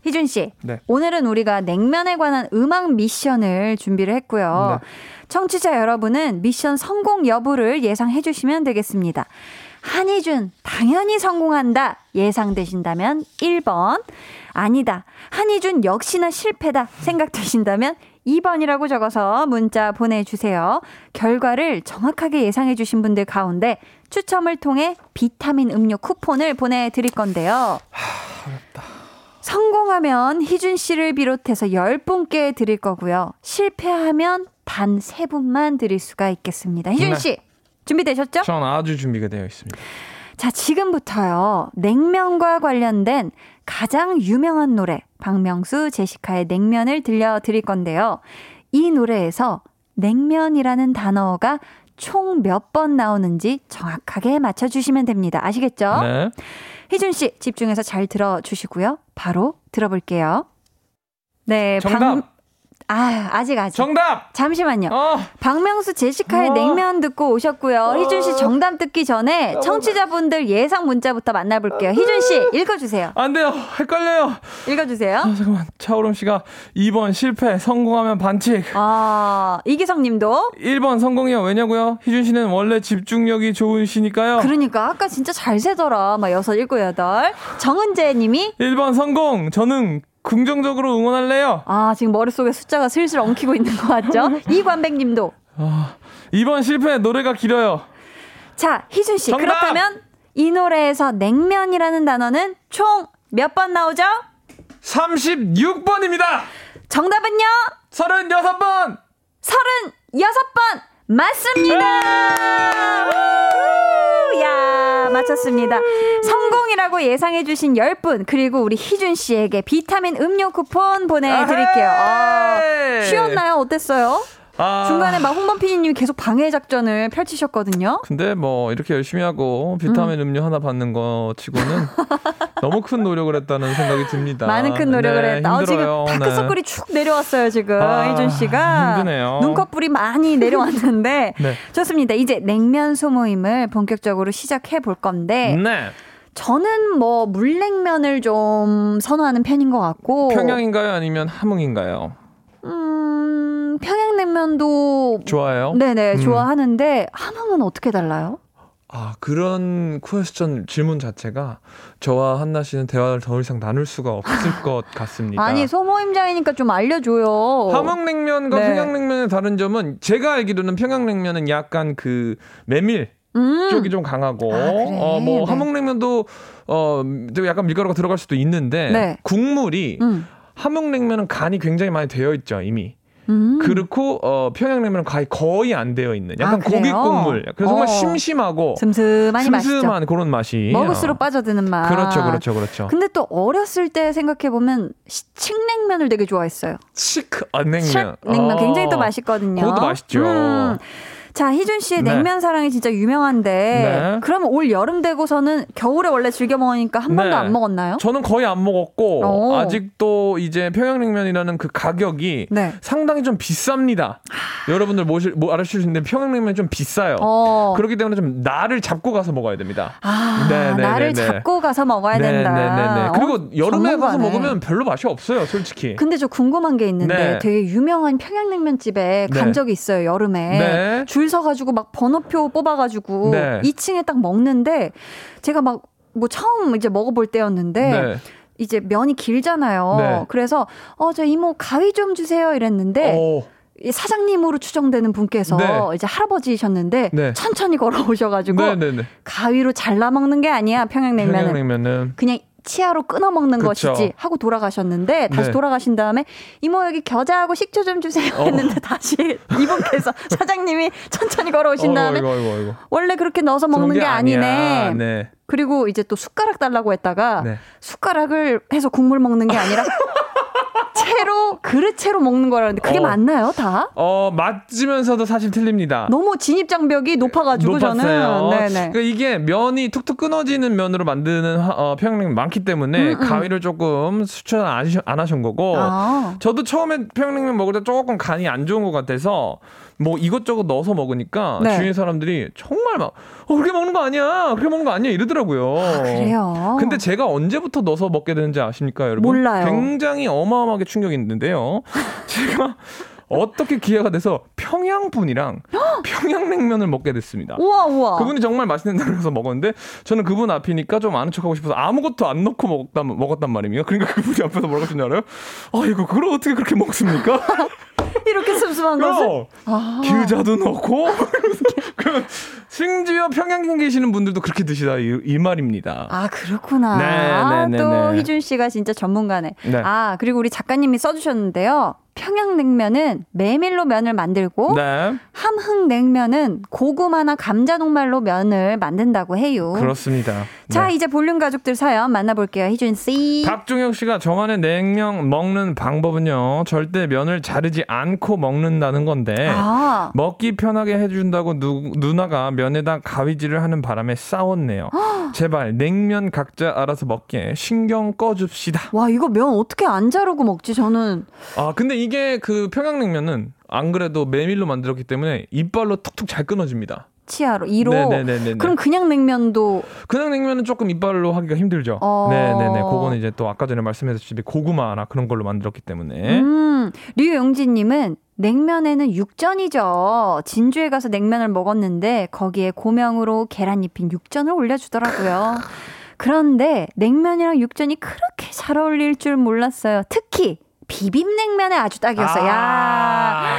희준 씨, 네. 오늘은 우리가 냉면에 관한 음악 미션을 준비를 했고요. 네. 청취자 여러분은 미션 성공 여부를 예상해 주시면 되겠습니다. 한희준, 당연히 성공한다. 예상되신다면 1번. 아니다. 한희준 역시나 실패다. 생각되신다면 2번이라고 적어서 문자 보내주세요. 결과를 정확하게 예상해 주신 분들 가운데 추첨을 통해 비타민 음료 쿠폰을 보내드릴 건데요. 성공하면 희준 씨를 비롯해서 10분께 드릴 거고요. 실패하면 단 3분만 드릴 수가 있겠습니다. 희준 네. 씨, 준비되셨죠? 전 아주 준비가 되어 있습니다. 자, 지금부터요. 냉면과 관련된 가장 유명한 노래, 박명수, 제시카의 냉면을 들려드릴 건데요. 이 노래에서 냉면이라는 단어가 총 몇 번 나오는지 정확하게 맞춰주시면 됩니다. 아시겠죠? 네. 희준 씨, 집중해서 잘 들어주시고요. 바로 들어볼게요. 네, 정답. 아, 아직 아직. 정답. 잠시만요. 어. 박명수 제시카의 어. 냉면 듣고 오셨고요. 희준 씨 정답 듣기 전에 청취자분들 예상 문자부터 만나볼게요. 희준 씨 읽어 주세요. 안 돼요. 헷갈려요. 읽어 주세요. 아, 잠깐만. 차오름 씨가 2번 실패, 성공하면 반칙. 아 이기성 님도 1번 성공이요. 왜냐고요? 희준 씨는 원래 집중력이 좋으시니까요. 그러니까 아까 진짜 잘 세더라. 막 여섯 일곱 여덟. 정은재 님이 1번 성공. 저는 긍정적으로 응원할래요. 아 지금 머릿속에 숫자가 슬슬 엉키고 있는 것 같죠? 이관백 님도 아, 2번 실패. 노래가 길어요. 자 희준 씨 정답! 그렇다면 이 노래에서 냉면이라는 단어는 총 몇 번 나오죠? 36번입니다. 정답은요? 36번. 36번 맞습니다. 우! 야, 맞췄습니다. 성공이라고 예상해 주신 10분 그리고 우리 희준 씨에게 비타민 음료 쿠폰 보내 드릴게요. 아, 아헤이. 쉬었나요? 어땠어요? 아. 중간에 막 홍범 PD님이 계속 방해 작전을 펼치셨거든요. 근데 뭐 이렇게 열심히 하고 비타민 음. 료 하나 받는 거 치고는 너무 큰 노력을 했다는 생각이 듭니다. 많은 큰 노력을 네, 했다. 어, 힘들어요. 지금 다크서클이 축 내려왔어요, 지금. 아, 희준 씨가. 힘드네요. 눈꺼풀이 많이 내려왔는데. 네. 좋습니다. 이제 냉면 소모임을 본격적으로 시작해 볼 건데. 네. 저는 뭐 물냉면을 좀 선호하는 편인 것 같고. 평양인가요? 아니면 함흥인가요? 음, 평양냉면도. 좋아요. 네네, 음. 좋아하는데, 함흥은 어떻게 달라요? 아 그런 퀘스천 질문 자체가 저와 한나 씨는 대화를 더 이상 나눌 수가 없을 것 같습니다. 아니, 소모임장이니까 좀 알려줘요. 함흥냉면과 네. 평양냉면의 다른 점은 제가 알기로는 평양냉면은 약간 그 메밀 음. 쪽이 좀 강하고 아, 그래? 어뭐 네. 함흥냉면도 어좀 약간 밀가루가 들어갈 수도 있는데 네. 국물이 음. 함흥냉면은 간이 굉장히 많이 되어 있죠 이미 음. 그렇고 어 평양냉면은 거의 거의 안 되어 있는 약간 아? 고기 국물 그래서 정말 어. 심심하고 슴슴하니 맛있죠. 슴슴한 그런 맛이 먹을수록 빠져드는 맛. 그렇죠 그렇죠 그렇죠 근데 또 어렸을 때 생각해 보면 칡냉면을 되게 좋아했어요. 치크 아, 냉면 냉면 어. 굉장히 또 맛있거든요. 그것도 맛있죠. 음. 자, 희준 씨의 네. 냉면 사랑이 진짜 유명한데 네. 그러면 올 여름 되고서는 겨울에 원래 즐겨 먹으니까 한 번도 네. 안 먹었나요? 저는 거의 안 먹었고 오. 아직도 이제 평양냉면이라는 그 가격이 네. 상당히 좀 비쌉니다. 여러분들 모실 뭐 알아주실 수 있는데 평양냉면 좀 비싸요. 어. 그렇기 때문에 좀 날을 잡고 가서 먹어야 됩니다. 아, 네, 네, 나를 네, 네. 잡고 가서 먹어야 된다. 네네네. 그리고 어, 여름에 가서 전문가네. 먹으면 별로 맛이 없어요, 솔직히. 근데 저 궁금한 게 있는데 네. 되게 유명한 평양냉면 집에 간 네. 적이 있어요 여름에 네. 줄 서가지고 막 번호표 뽑아가지고 네. 2층에 딱 먹는데 제가 막 뭐 처음 이제 먹어볼 때였는데 네. 이제 면이 길잖아요. 네. 그래서 어 저 이모 가위 좀 주세요 이랬는데 어, 이 사장님으로 추정되는 분께서 네. 이제 할아버지셨는데 네. 천천히 걸어오셔가지고 네네네. 가위로 잘라 먹는 게 아니야 평양냉면은 평양냉면은 그냥 치아로 끊어 먹는 그쵸. 것이지 하고 돌아가셨는데 다시 네. 돌아가신 다음에 이모 여기 겨자하고 식초 좀 주세요 어. 했는데 다시 이분께서 사장님이 천천히 걸어오신 다음에 어이구, 어이구, 어이구. 원래 그렇게 넣어서 먹는 게, 아니야. 아니네. 네. 그리고 이제 또 숟가락 달라고 했다가 네. 숟가락을 해서 국물 먹는 게 아니라 채로 그릇 채로 먹는 거라는데 그게 어. 맞나요 다? 어, 맞으면서도 사실 틀립니다. 너무 진입 장벽이 높아가지고 높았어요. 저는 네네. 그러니까 이게 면이 툭툭 끊어지는 면으로 만드는 하- 어, 평양냉면 많기 때문에 음, 음. 가위를 조금 추천 안, 안 하신 거고 아. 저도 처음에 평양냉면 먹을 때 조금 간이 안 좋은 것 같아서 뭐 이것저것 넣어서 먹으니까 네. 주위의 사람들이 정말 막 어, 그렇게 먹는 거 아니야 그렇게 먹는 거 아니야 이러더라고요. 그래요. 근데 제가 언제부터 넣어서 먹게 되는지 아십니까, 여러분? 몰라요. 굉장히 어마어마하게 충격이 있는데요. 제가 어떻게 기회가 돼서 평양 분이랑 평양냉면을 먹게 됐습니다. 우와 우와. 그분이 정말 맛있는 데서 먹었는데 저는 그분 앞이니까 좀 아는 척하고 싶어서 아무것도 안 넣고 먹었단, 먹었단 말입니다. 그러니까 그분이 앞에서 뭐라고 하셨냐 알아요? 아 이거 그걸 어떻게 그렇게 먹습니까? 이렇게 슴슴한 것을 어, 기자도 넣고 그 심지어 평양에 계시는 분들도 그렇게 드시다 이, 이 말입니다. 아, 그렇구나. 네, 아, 네, 네, 또 네. 희준 씨가 진짜 전문가네. 네. 아, 그리고 우리 작가님이 써주셨는데요. 평양냉면은 메밀로 면을 만들고 네, 함흥냉면은 고구마나 감자 녹말로 면을 만든다고 해요. 그렇습니다. 자, 네. 이제 볼륨 가족들 사연 만나볼게요. 희준 씨. 박종혁 씨가 저만의 냉면 먹는 방법은요. 절대 면을 자르지 않고 먹는다는 건데 아, 먹기 편하게 해준다고 누, 누나가 면에다 가위질을 하는 바람에 싸웠네요. 제발 냉면 각자 알아서 먹게 신경 꺼줍시다. 와, 이거 면 어떻게 안 자르고 먹지? 저는. 아 근데 이게 그 평양냉면은 안 그래도 메밀로 만들었기 때문에 이빨로 툭툭 잘 끊어집니다. 치아로, 이로. 네네네네. 그럼 그냥 냉면도 그냥 냉면은 조금 이빨로 하기가 힘들죠. 어. 네네네. 그거는 이제 또 아까 전에 말씀하셨듯이 고구마나 그런 걸로 만들었기 때문에. 음, 류용진님은 냉면에는 육전이죠. 진주에 가서 냉면을 먹었는데 거기에 고명으로 계란 입힌 육전을 올려주더라고요. 그런데 냉면이랑 육전이 그렇게 잘 어울릴 줄 몰랐어요. 특히 비빔냉면에 아주 딱이었어요. 야, 아,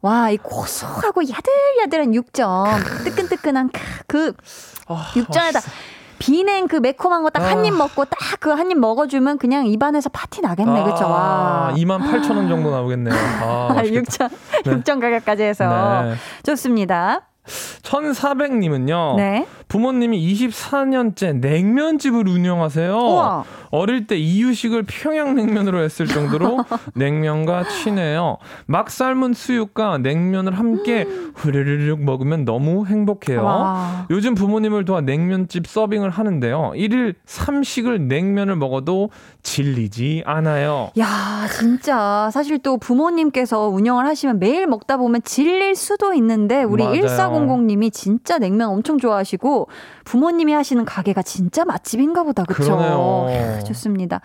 와, 이 고소하고 야들야들한 육전, 뜨끈뜨끈한 그 아, 육전에다 비냉 그 매콤한 거 딱 한입 아. 먹고 딱 그 한 입 먹어주면 그냥 입안에서 파티 나겠네, 그쵸? 와. 2만 8천 원 정도 나오겠네요. 아, 아. 육전, 네. 육전 가격까지 해서. 네. 좋습니다. 1400님은요. 네. 부모님이 24년째 냉면집을 운영하세요. 우와. 어릴 때 이유식을 평양냉면으로 했을 정도로 냉면과 친해요. 막 삶은 수육과 냉면을 함께 후루룩 먹으면 너무 행복해요. 와. 요즘 부모님을 도와 냉면집 서빙을 하는데요. 1일 3식을 냉면을 먹어도 질리지 않아요. 야, 진짜. 사실 또 부모님께서 운영을 하시면 매일 먹다 보면 질릴 수도 있는데, 우리 맞아요. 1400님이 진짜 냉면 엄청 좋아하시고, 부모님이 하시는 가게가 진짜 맛집인가 보다. 이야, 좋습니다.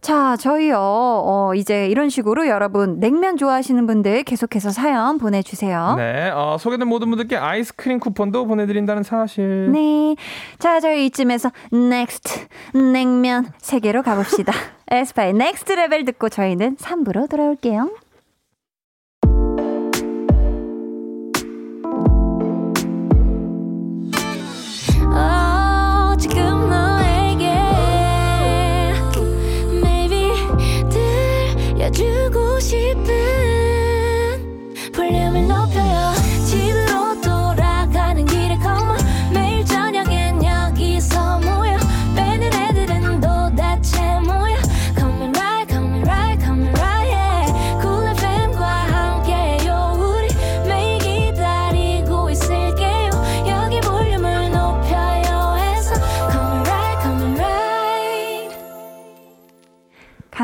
자, 저희요, 어, 이제 이런 식으로 여러분, 냉면 좋아하시는 분들 계속해서 사연 보내주세요. 네, 어, 소개된 모든 분들께 아이스크림 쿠폰도 보내드린다는 사실. 네. 자, 저희 이쯤에서 next 냉면 세계로 가봅시다. 에스파의 Next Level 듣고 저희는 3부로 돌아올게요.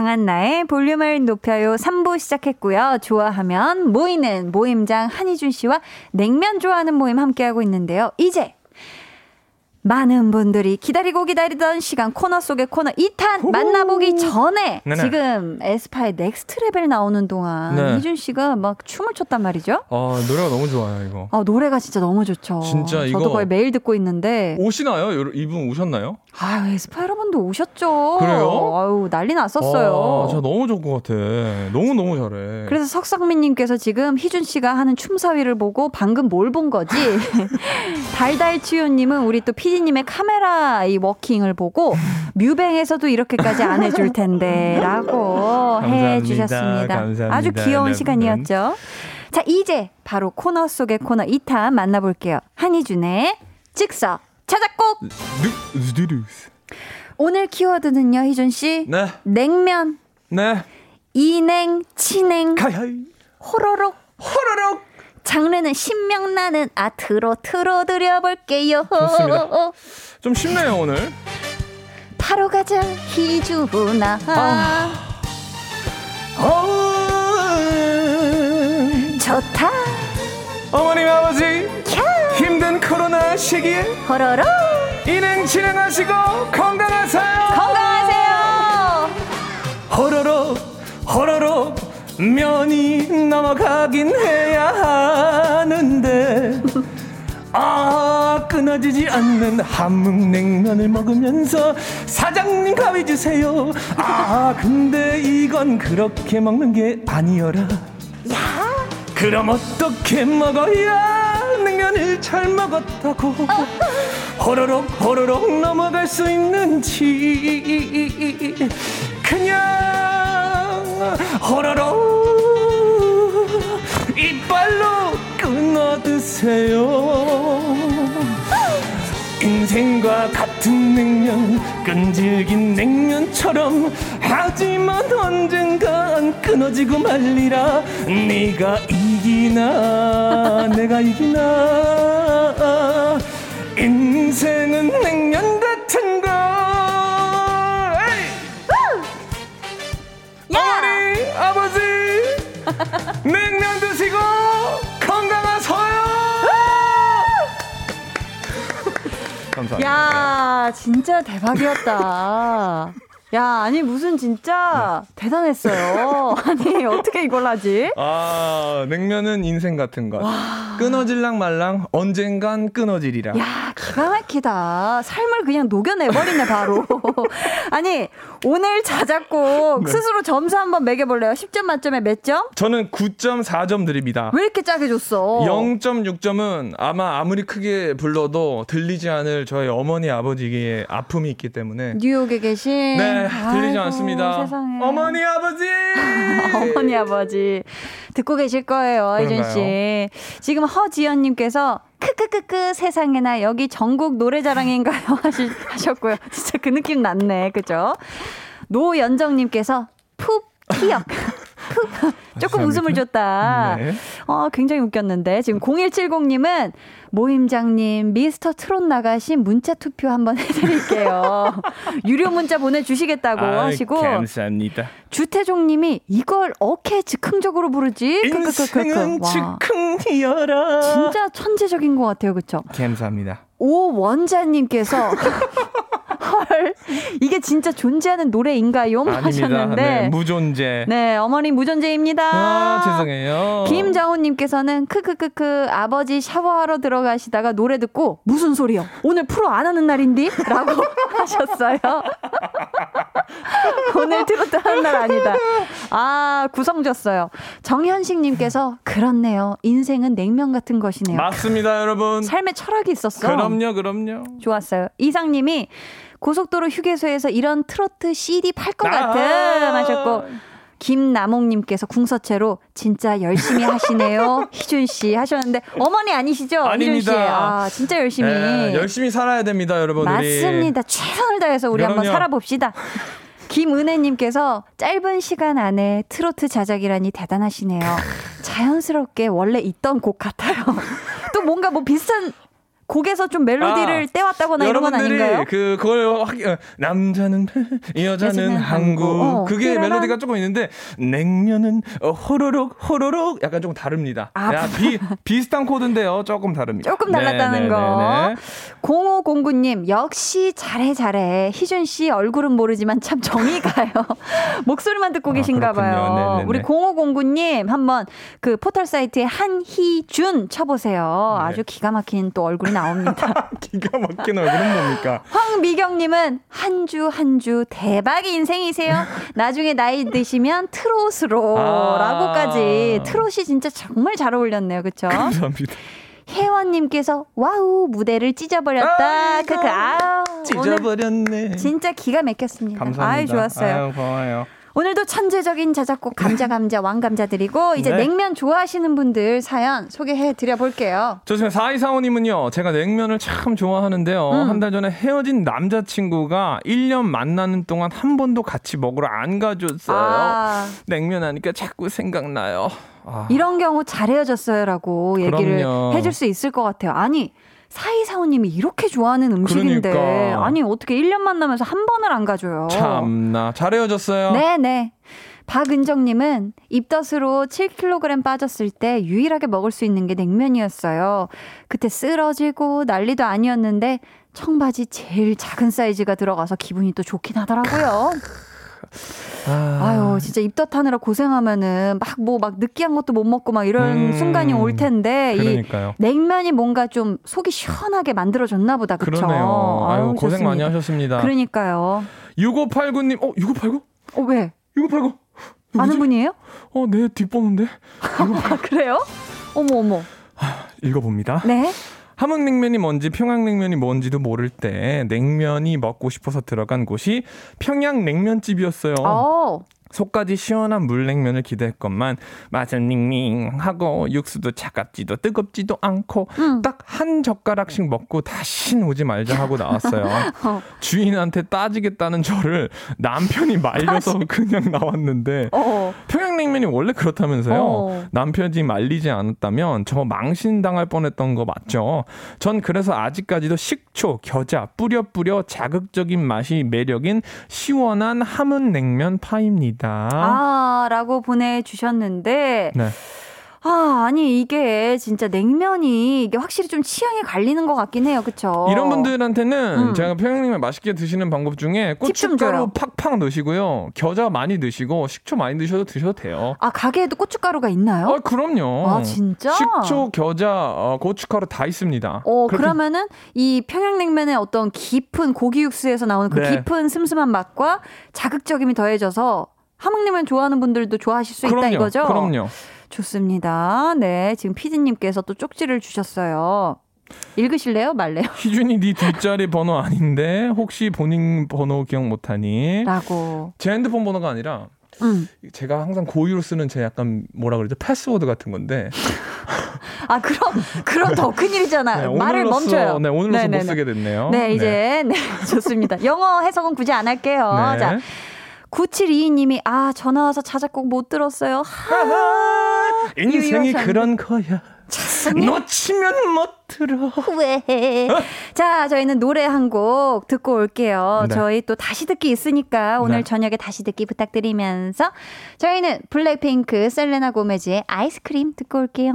강한나의 볼륨을 높여요 3부 시작했고요. 좋아하면 모이는 모임장 한희준 씨와 냉면 좋아하는 모임 함께하고 있는데요. 이제 많은 분들이 기다리고 기다리던 시간 코너 속의 코너 2탄 만나보기 전에 네네. 지금 에스파의 Next Level 나오는 동안 네. 희준 씨가 막 춤을 췄단 말이죠. 아, 노래가 너무 좋아요, 이거. 아, 노래가 진짜 너무 좋죠. 진짜 이거- 저도 거의 매일 듣고 있는데. 오시나요? 이분 오셨나요? 아, 에스파 여러분도 오셨죠. 그래요? 아유, 난리 났었어요. 아, 저 너무 좋을 것 같아. 너무너무 잘해. 그래서 석상민님께서 지금 희준 씨가 하는 춤사위를 보고 방금 뭘 본 거지? 달달치유님은 우리 또 PD님의 카메라 이 워킹을 보고 뮤뱅에서도 이렇게까지 안 해줄 텐데 라고 감사합니다. 해주셨습니다. 감사합니다. 아주 귀여운 여러분. 시간이었죠. 자, 이제 바로 코너 속의 코너 2탄 만나볼게요. 한희준의 즉석 누드루스. 오늘 키워드는요, 희준 씨. 네. 냉면, 네. 이냉, 치냉, 가야이. 호로록. 호로록. 장르는 신명나는 아트로 틀어드려 볼게요. 좋습니다. 좀 쉽네요, 오늘. 바로 가자 희주나. 어, 좋다. 어머님, 아버지. 힘든 코로나 시기에 호로록 인행 진행하시고 건강하세요. 건강하세요. 호로록 호로록 면이 넘어가긴 해야 하는데 아 끊어지지 않는 함흥냉면을 먹으면서 사장님 가위 주세요 아 근데 이건 그렇게 먹는 게 아니어라 그럼 어떻게 먹어야 냉면 냉면을 잘 먹었다고? 호로록 호로록 넘어갈 수 있는지. 그냥 호로록 이빨로 끊어 드세요. 인생과 같은 냉면 끈질긴 냉면처럼 하지만 언젠간 끊어지고 말리라. 네가 이기나 내가 이기나 인생은 냉면 같은 걸! 어머니 아버지 냉면 드시고 감사합니다. 야, 진짜 대박이었다. 야, 아니, 무슨 진짜 대단했어요. 아니, 어떻게 이걸 하지? 아, 냉면은 인생 같은 것. 끊어질랑 말랑 언젠간 끊어지리라. 야, 기가 막히다. 삶을 그냥 녹여내버리네, 바로. 아니, 오늘 자작곡 네. 스스로 점수 한번 매겨볼래요? 10점 만점에 몇 점? 저는 9.4점 드립니다. 왜 이렇게 짜게 줬어? 0.6점은 아마 아무리 크게 불러도 들리지 않을 저희 어머니 아버지의 아픔이 있기 때문에 뉴욕에 계신. 네 들리지 아이고, 않습니다. 세상에. 어머니 아버지 어머니 아버지 듣고 계실 거예요, 이준 씨. 지금 허지연 님께서 크크크크 세상에나 여기 전국 노래자랑인가요? 하시, 하셨고요. 진짜 그 느낌 났네, 그죠? 노연정님께서 푹 키역. 푹 조금 웃음을 줬다. 네. 어, 굉장히 웃겼는데. 지금 0170님은 모임장님, 미스터 트롯 나가신 문자 투표 한번 해드릴게요. 유료 문자 보내주시겠다고 아이, 하시고. 감사합니다. 주태종님이 이걸 어케 즉흥적으로 부르지? 인생은 즉흥이여라. 진짜 천재적인 것 같아요, 그쵸? 감사합니다. 오원자님께서 헐 이게 진짜 존재하는 노래인가요? 하셨는데 네, 무존재. 네 어머니 무존재입니다. 아, 죄송해요. 김정훈님께서는 크크크크 아버지 샤워하러 들어가시다가 노래 듣고 무슨 소리요? 오늘 프로 안 하는 날인디? 라고 하셨어요. 오늘 트로트 하는 날 아니다. 아 구성졌어요. 정현식님께서 그렇네요. 인생은 냉면 같은 것이네요. 맞습니다, 여러분. 삶의 철학이 있었어. 그럼요, 그럼요. 좋았어요. 이상님이 고속도로 휴게소에서 이런 트로트 CD 팔 것 같음 아. 하셨고 김남옥님께서 궁서체로 진짜 열심히 하시네요. 희준 씨 하셨는데 어머니 아니시죠? 희준 아닙니다. 씨. 아 진짜 열심히. 네, 열심히 살아야 됩니다, 여러분. 맞습니다. 최선을 다해서 우리 한번 그럼요. 살아봅시다. 김은혜님께서 짧은 시간 안에 트로트 자작이라니 대단하시네요. 자연스럽게 원래 있던 곡 같아요. 또 뭔가 뭐 비슷한 곡에서 좀 멜로디를 아, 떼왔다거나 이런 건 여러분들이 아닌가요? 그 그걸 확 어, 남자는 여자는 여자는 한국. 어, 그게 그래라. 멜로디가 조금 있는데 냉면은 어, 호로록 호로록 약간 조금 다릅니다. 아, 야, 비, 비슷한 코드인데요, 조금 다릅니다. 조금 네, 달랐다는 네, 거. 네, 네. 0509님, 역시 잘해, 잘해. 희준 씨 얼굴은 모르지만 참 정이 가요. 목소리만 듣고 아, 계신가 그렇군요. 봐요. 네네네. 우리 0509님, 한번 그 포털 사이트에 한희준 쳐보세요. 네. 아주 기가 막힌 또 얼굴이 나옵니다. 기가 막힌 얼굴은 뭡니까? 황미경님은 한 주 한 주 대박의 인생이세요. 나중에 나이 드시면 트롯으로 아. 라고까지. 트롯이 진짜 정말 잘 어울렸네요. 그쵸? 감사합니다. 혜원님께서 wow 무대를 찢어버렸다. 아이고, 크크 아 찢어버렸네. 진짜 기가 막혔습니다. 감사합니다. 아유 좋았어요. 아유, 고마워요. 오늘도 천재적인 자작곡 감자 감자 왕감자 드리고 이제 네. 냉면 좋아하시는 분들 사연 소개해 드려 볼게요. 좋습니다. 4245님은요, 제가 냉면을 참 좋아하는데요. 음. 한달 전에 헤어진 남자친구가 1년 만나는 동안 한 번도 같이 먹으러 안 가줬어요. 아 냉면 하니까 자꾸 생각나요. 아, 이런 경우 잘 헤어졌어요라고 얘기를 그럼요. 해줄 수 있을 것 같아요. 아니 사이사오님이 이렇게 좋아하는 음식인데 그러니까. 아니 어떻게 1년 만나면서 한 번을 안 가줘요. 참나. 잘 헤어졌어요. 네네. 박은정님은 입덧으로 7kg 빠졌을 때 유일하게 먹을 수 있는 게 냉면이었어요. 그때 쓰러지고 난리도 아니었는데 청바지 제일 작은 사이즈가 들어가서 기분이 또 좋긴 하더라고요. 아, 아유, 진짜 입덧하느라 고생하면은 막뭐 막 느끼한 것도 못 먹고 막 이런 음, 순간이 올 텐데 이 그러니까요. 냉면이 뭔가 좀 속이 시원하게 만들어줬나 보다. 그쵸? 그러네요. 아유, 아유, 고생 많이 좋습니다. 하셨습니다. 그러니까요. 6589님, 어, 6589? 어, 왜? 6589? 아는 분이에요? 어, 내 뒷번호인데? 아, 그래요? 어머, 어머. 읽어봅니다. 네. 함흥냉면이 뭔지 평양냉면이 뭔지도 모를 때 냉면이 먹고 싶어서 들어간 곳이 평양냉면집이었어요. 어. 속까지 시원한 물냉면을 기대했건만 맛은 닝닝하고 육수도 차갑지도 뜨겁지도 않고 음. 딱한 젓가락씩 먹고 다신 오지 말자 하고 나왔어요. 어. 주인한테 따지겠다는 저를 남편이 말려서 그냥 나왔는데 어. 평양냉면이 원래 그렇다면서요. 어. 남편이 말리지 않았다면 저 망신당할 뻔했던 거 맞죠? 전 그래서 아직까지도 식초, 겨자 뿌려 뿌려 자극적인 맛이 매력인 시원한 함흥냉면 파입니다. 아, 라고 보내주셨는데, 네. 아, 아니, 이게 진짜 냉면이 이게 확실히 좀 취향이 갈리는 것 같긴 해요. 그쵸? 이런 분들한테는 음. 제가 평양냉면 맛있게 드시는 방법 중에. 고춧가루 팍팍 넣으시고요. 겨자 많이 넣으시고 식초 많이 넣으셔도 드셔도 돼요. 아, 가게에도 고춧가루가 있나요? 아, 그럼요. 아, 진짜? 식초, 겨자, 어, 고춧가루 다 있습니다. 어, 그렇게 그러면은 이 평양냉면의 어떤 깊은 고기 육수에서 나오는 그 네. 깊은 슴슴한 맛과 자극적임이 더해져서 함흥냉면 좋아하는 분들도 좋아하실 수 있다 그럼요. 이거죠? 그럼요. 좋습니다. 네, 지금 피디님께서 또 쪽지를 주셨어요. 읽으실래요? 말래요? 희준이 네 뒷자리 번호 아닌데 혹시 본인 번호 기억 못하니? 라고. 제 핸드폰 번호가 아니라 음. 제가 항상 고유로 쓰는 제 약간 뭐라 그러죠 패스워드 같은 건데 아, 그럼, 그럼 더 큰일이잖아요. 네, 말을 오늘로써- 멈춰요. 네 오늘로서 네네네. 못 쓰게 됐네요. 네, 이제, 네, 좋습니다. 영어 해석은 굳이 안 할게요. 네. 자, 9722님이, 아, 전화 와서 자작곡 못 들었어요. 하, 인생이 그런 거야. 놓치면 못 들어. 왜? 자, 저희는 노래 한 곡 듣고 올게요. 네. 저희 또 다시 듣기 있으니까 오늘 네. 저녁에 다시 듣기 부탁드리면서 저희는 블랙핑크 셀레나 고메즈의 아이스크림 듣고 올게요.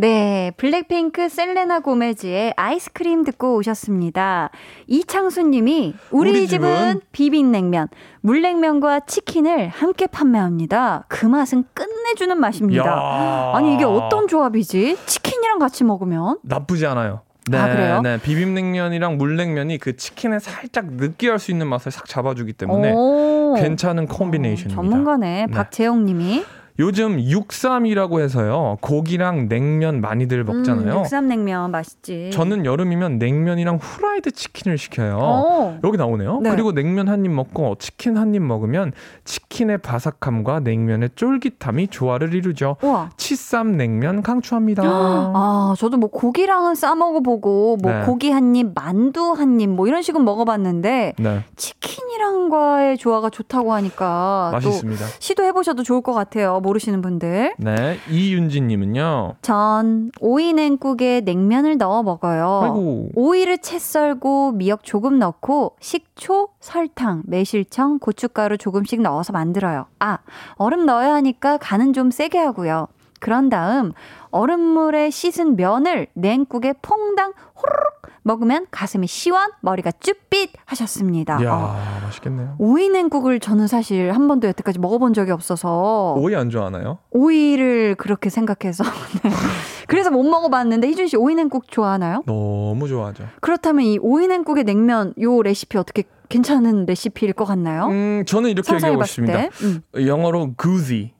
네, 블랙핑크 셀레나 고메즈의 아이스크림 듣고 오셨습니다. 이창수 님이 우리, 우리 집은, 집은 비빔냉면, 물냉면과 치킨을 함께 판매합니다. 그 맛은 끝내주는 맛입니다. 야. 아니 이게 어떤 조합이지? 치킨이랑 같이 먹으면? 나쁘지 않아요. 네, 아, 그래요? 네, 비빔냉면이랑 물냉면이 그 치킨의 살짝 느끼할 수 있는 맛을 싹 잡아주기 때문에 오. 괜찮은 콤비네이션입니다. 전문가네. 네. 박재용님이 요즘 육삼이라고 해서요 고기랑 냉면 많이들 먹잖아요. 음, 육삼 냉면 맛있지. 저는 여름이면 냉면이랑 후라이드 치킨을 시켜요. 어. 여기 나오네요. 네. 그리고 냉면 한 입 먹고 치킨 한 입 먹으면 치킨의 바삭함과 냉면의 쫄깃함이 조화를 이루죠. 우와. 치쌈 냉면 강추합니다. 아, 저도 뭐 고기랑은 싸 먹어보고 뭐 네. 고기 한 입, 만두 한 입 뭐 이런 식은 먹어봤는데 네, 치킨이랑과의 조화가 좋다고 하니까 또 맛있습니다. 시도해보셔도 좋을 것 같아요. 모르시는 분들. 네, 이윤지님은요. 전 오이 냉국에 냉면을 넣어 먹어요. 아이고, 오이를 채 썰고 미역 조금 넣고 식초, 설탕, 매실청, 고춧가루 조금씩 넣어서 만들어요. 아, 얼음 넣어야 하니까 간은 좀 세게 하고요. 그런 다음 얼음물에 씻은 면을 냉국에 퐁당 호로록 먹으면 가슴이 시원, 머리가 쭈삣 하셨습니다. 이야, 어, 맛있겠네요. 오이 냉국을 저는 사실 한 번도 여태까지 먹어본 적이 없어서 오이 안 좋아하나요? 오이를 그렇게 생각해서 네. 그래서 못 먹어봤는데 희준 씨 오이 냉국 좋아하나요? 너무 좋아하죠. 그렇다면 이 오이 냉국의 냉면 요 레시피 어떻게 괜찮은 레시피일 것 같나요? 음, 저는 이렇게 얘기하고 싶습니다. 때. 음. 영어로 굳이,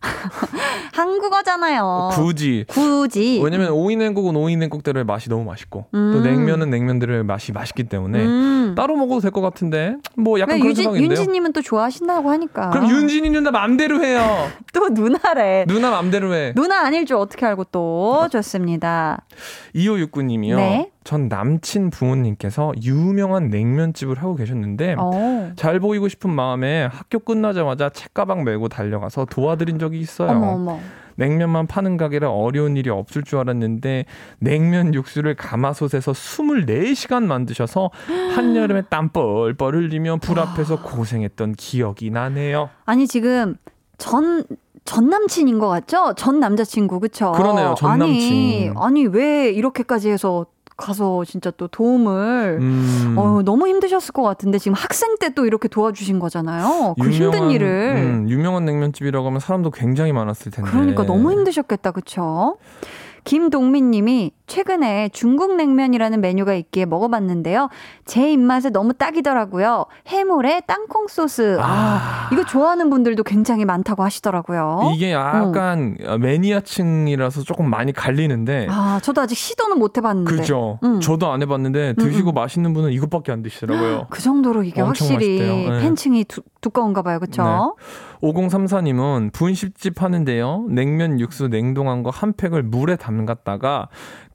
한국어잖아요. 굳이. 굳이. 왜냐면 오이냉국은 오이냉국대로의 맛이 너무 맛있고 음. 또 냉면은 냉면대로의 맛이 맛있기 때문에 음. 따로 먹어도 될 것 같은데 뭐 약간 왜 그런 유진. 윤지님은 또 좋아하신다고 하니까. 그럼 윤진이 누나 맘대로 해요. 또 누나래. 누나 맘대로 해. 누나 아닐 줄 어떻게 알고 또 좋습니다. 2569님이요. 네. 전 남친 부모님께서 유명한 냉면집을 하고 계셨는데 어. 잘 보이고 싶은 마음에 학교 끝나자마자 책가방 메고 달려가서 도와드린 적이 있어요. 어머 어머. 냉면만 파는 가게라 어려운 일이 없을 줄 알았는데 냉면 육수를 가마솥에서 24시간 만드셔서 한여름에 땀 뻘뻘 흘리며 불 앞에서 고생했던 기억이 나네요. 아니 지금 전. 전 남친인 것 같죠? 전 남자친구 그쵸? 그러네요, 전 아니, 남친. 아니 왜 이렇게까지 해서 가서 진짜 또 도움을 음. 어, 너무 힘드셨을 것 같은데 지금 학생 때 또 이렇게 도와주신 거잖아요. 그 힘든 일을. 음, 유명한 냉면집이라고 하면 사람도 굉장히 많았을 텐데. 그러니까 너무 힘드셨겠다, 그쵸? 김동민 님이 최근에 중국 냉면이라는 메뉴가 있기에 먹어봤는데요. 제 입맛에 너무 딱이더라고요. 해물에 땅콩 소스. 아, 이거 좋아하는 분들도 굉장히 많다고 하시더라고요. 이게 약간 매니아층이라서 조금 많이 갈리는데. 아, 저도 아직 시도는 못 해봤는데. 그죠. 음. 저도 안 해봤는데 드시고 맛있는 분은 이것밖에 안 드시더라고요. 그 정도로 이게 확실히 맛있대요. 네. 팬층이 두, 두꺼운가 봐요. 그쵸? 5034님은 분식집 하는데요. 냉면 육수 냉동한 거 한 팩을 물에 담갔다가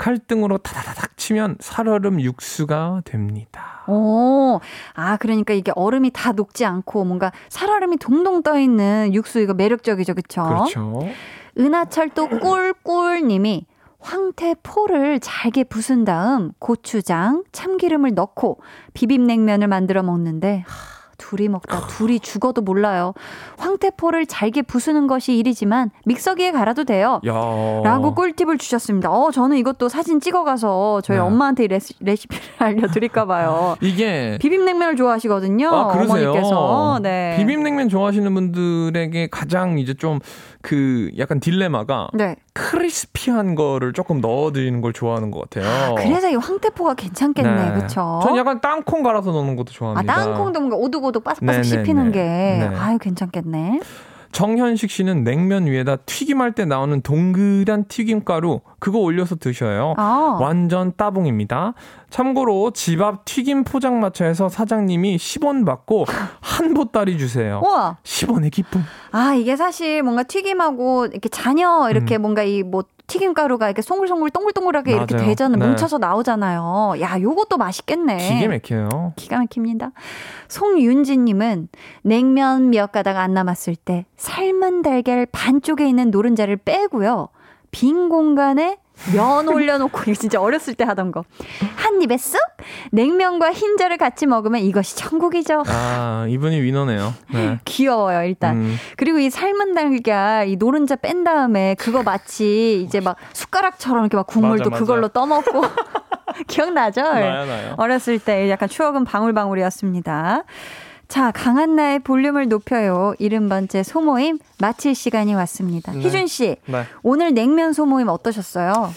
칼등으로 타다다닥 치면 살얼음 육수가 됩니다. 오, 아, 그러니까 이게 얼음이 다 녹지 않고 뭔가 살얼음이 동동 떠 있는 육수 이거 매력적이죠. 그쵸? 그렇죠. 은하철도 꿀꿀님이 황태포를 잘게 부순 다음 고추장, 참기름을 넣고 비빔냉면을 만들어 먹는데 하, 둘이 먹다 둘이 죽어도 몰라요. 황태포를 잘게 부수는 것이 일이지만 믹서기에 갈아도 돼요. 야. 라고 꿀팁을 주셨습니다. 어, 저는 이것도 사진 찍어가서 저희 네. 엄마한테 이 레시, 레시피를 알려드릴까봐요. 이게 비빔냉면을 좋아하시거든요. 아, 그러세요? 어머니께서. 네. 비빔냉면 좋아하시는 분들에게 가장 이제 좀 그 약간 딜레마가 네. 크리스피한 거를 조금 넣어드리는 걸 좋아하는 것 같아요. 그래서 이 황태포가 괜찮겠네. 그쵸? 전 약간 땅콩 갈아서 넣는 것도 아, 좋아합니다. 땅콩도 뭔가 오독오독 바삭바삭 네네네. 씹히는 게. 네. 아유, 괜찮겠네. 정현식 씨는 냉면 위에다 튀김할 때 나오는 동그란 튀김가루 그거 올려서 드셔요. 아. 완전 따봉입니다. 참고로 집 앞 튀김 포장마차에서 사장님이 10원 받고 한 보따리 주세요. 우와. 10원의 기쁨. 아, 이게 사실 뭔가 튀김하고 이렇게 잔여 이렇게 뭔가 이 뭐 튀김가루가 이렇게 송글송글 동글동글하게 이렇게 맞아요. 되잖아요. 네. 뭉쳐서 나오잖아요. 야, 요것도 맛있겠네. 기계 막혀요. 기가 막힙니다. 송윤지님은 냉면 몇 가닥 안 남았을 때 삶은 달걀 반쪽에 있는 노른자를 빼고요. 빈 공간에 면 올려놓고 이거 진짜 어렸을 때 하던 거. 한 입에 쓱 냉면과 흰자를 같이 먹으면 이것이 천국이죠. 아, 이분이 위너네요. 네. 귀여워요, 일단. 음. 그리고 이 삶은 달걀, 이 노른자 뺀 다음에 그거 마치 이제 막 숟가락처럼 이렇게 막 국물도 맞아, 맞아. 그걸로 떠먹고. 기억나죠? 나요, 나요. 어렸을 때 약간 추억은 방울방울이었습니다. 자, 강한 나의 볼륨을 높여요. 70번째 소모임 마칠 시간이 왔습니다. 네. 희준 씨, 네. 오늘 냉면 소모임 어떠셨어요?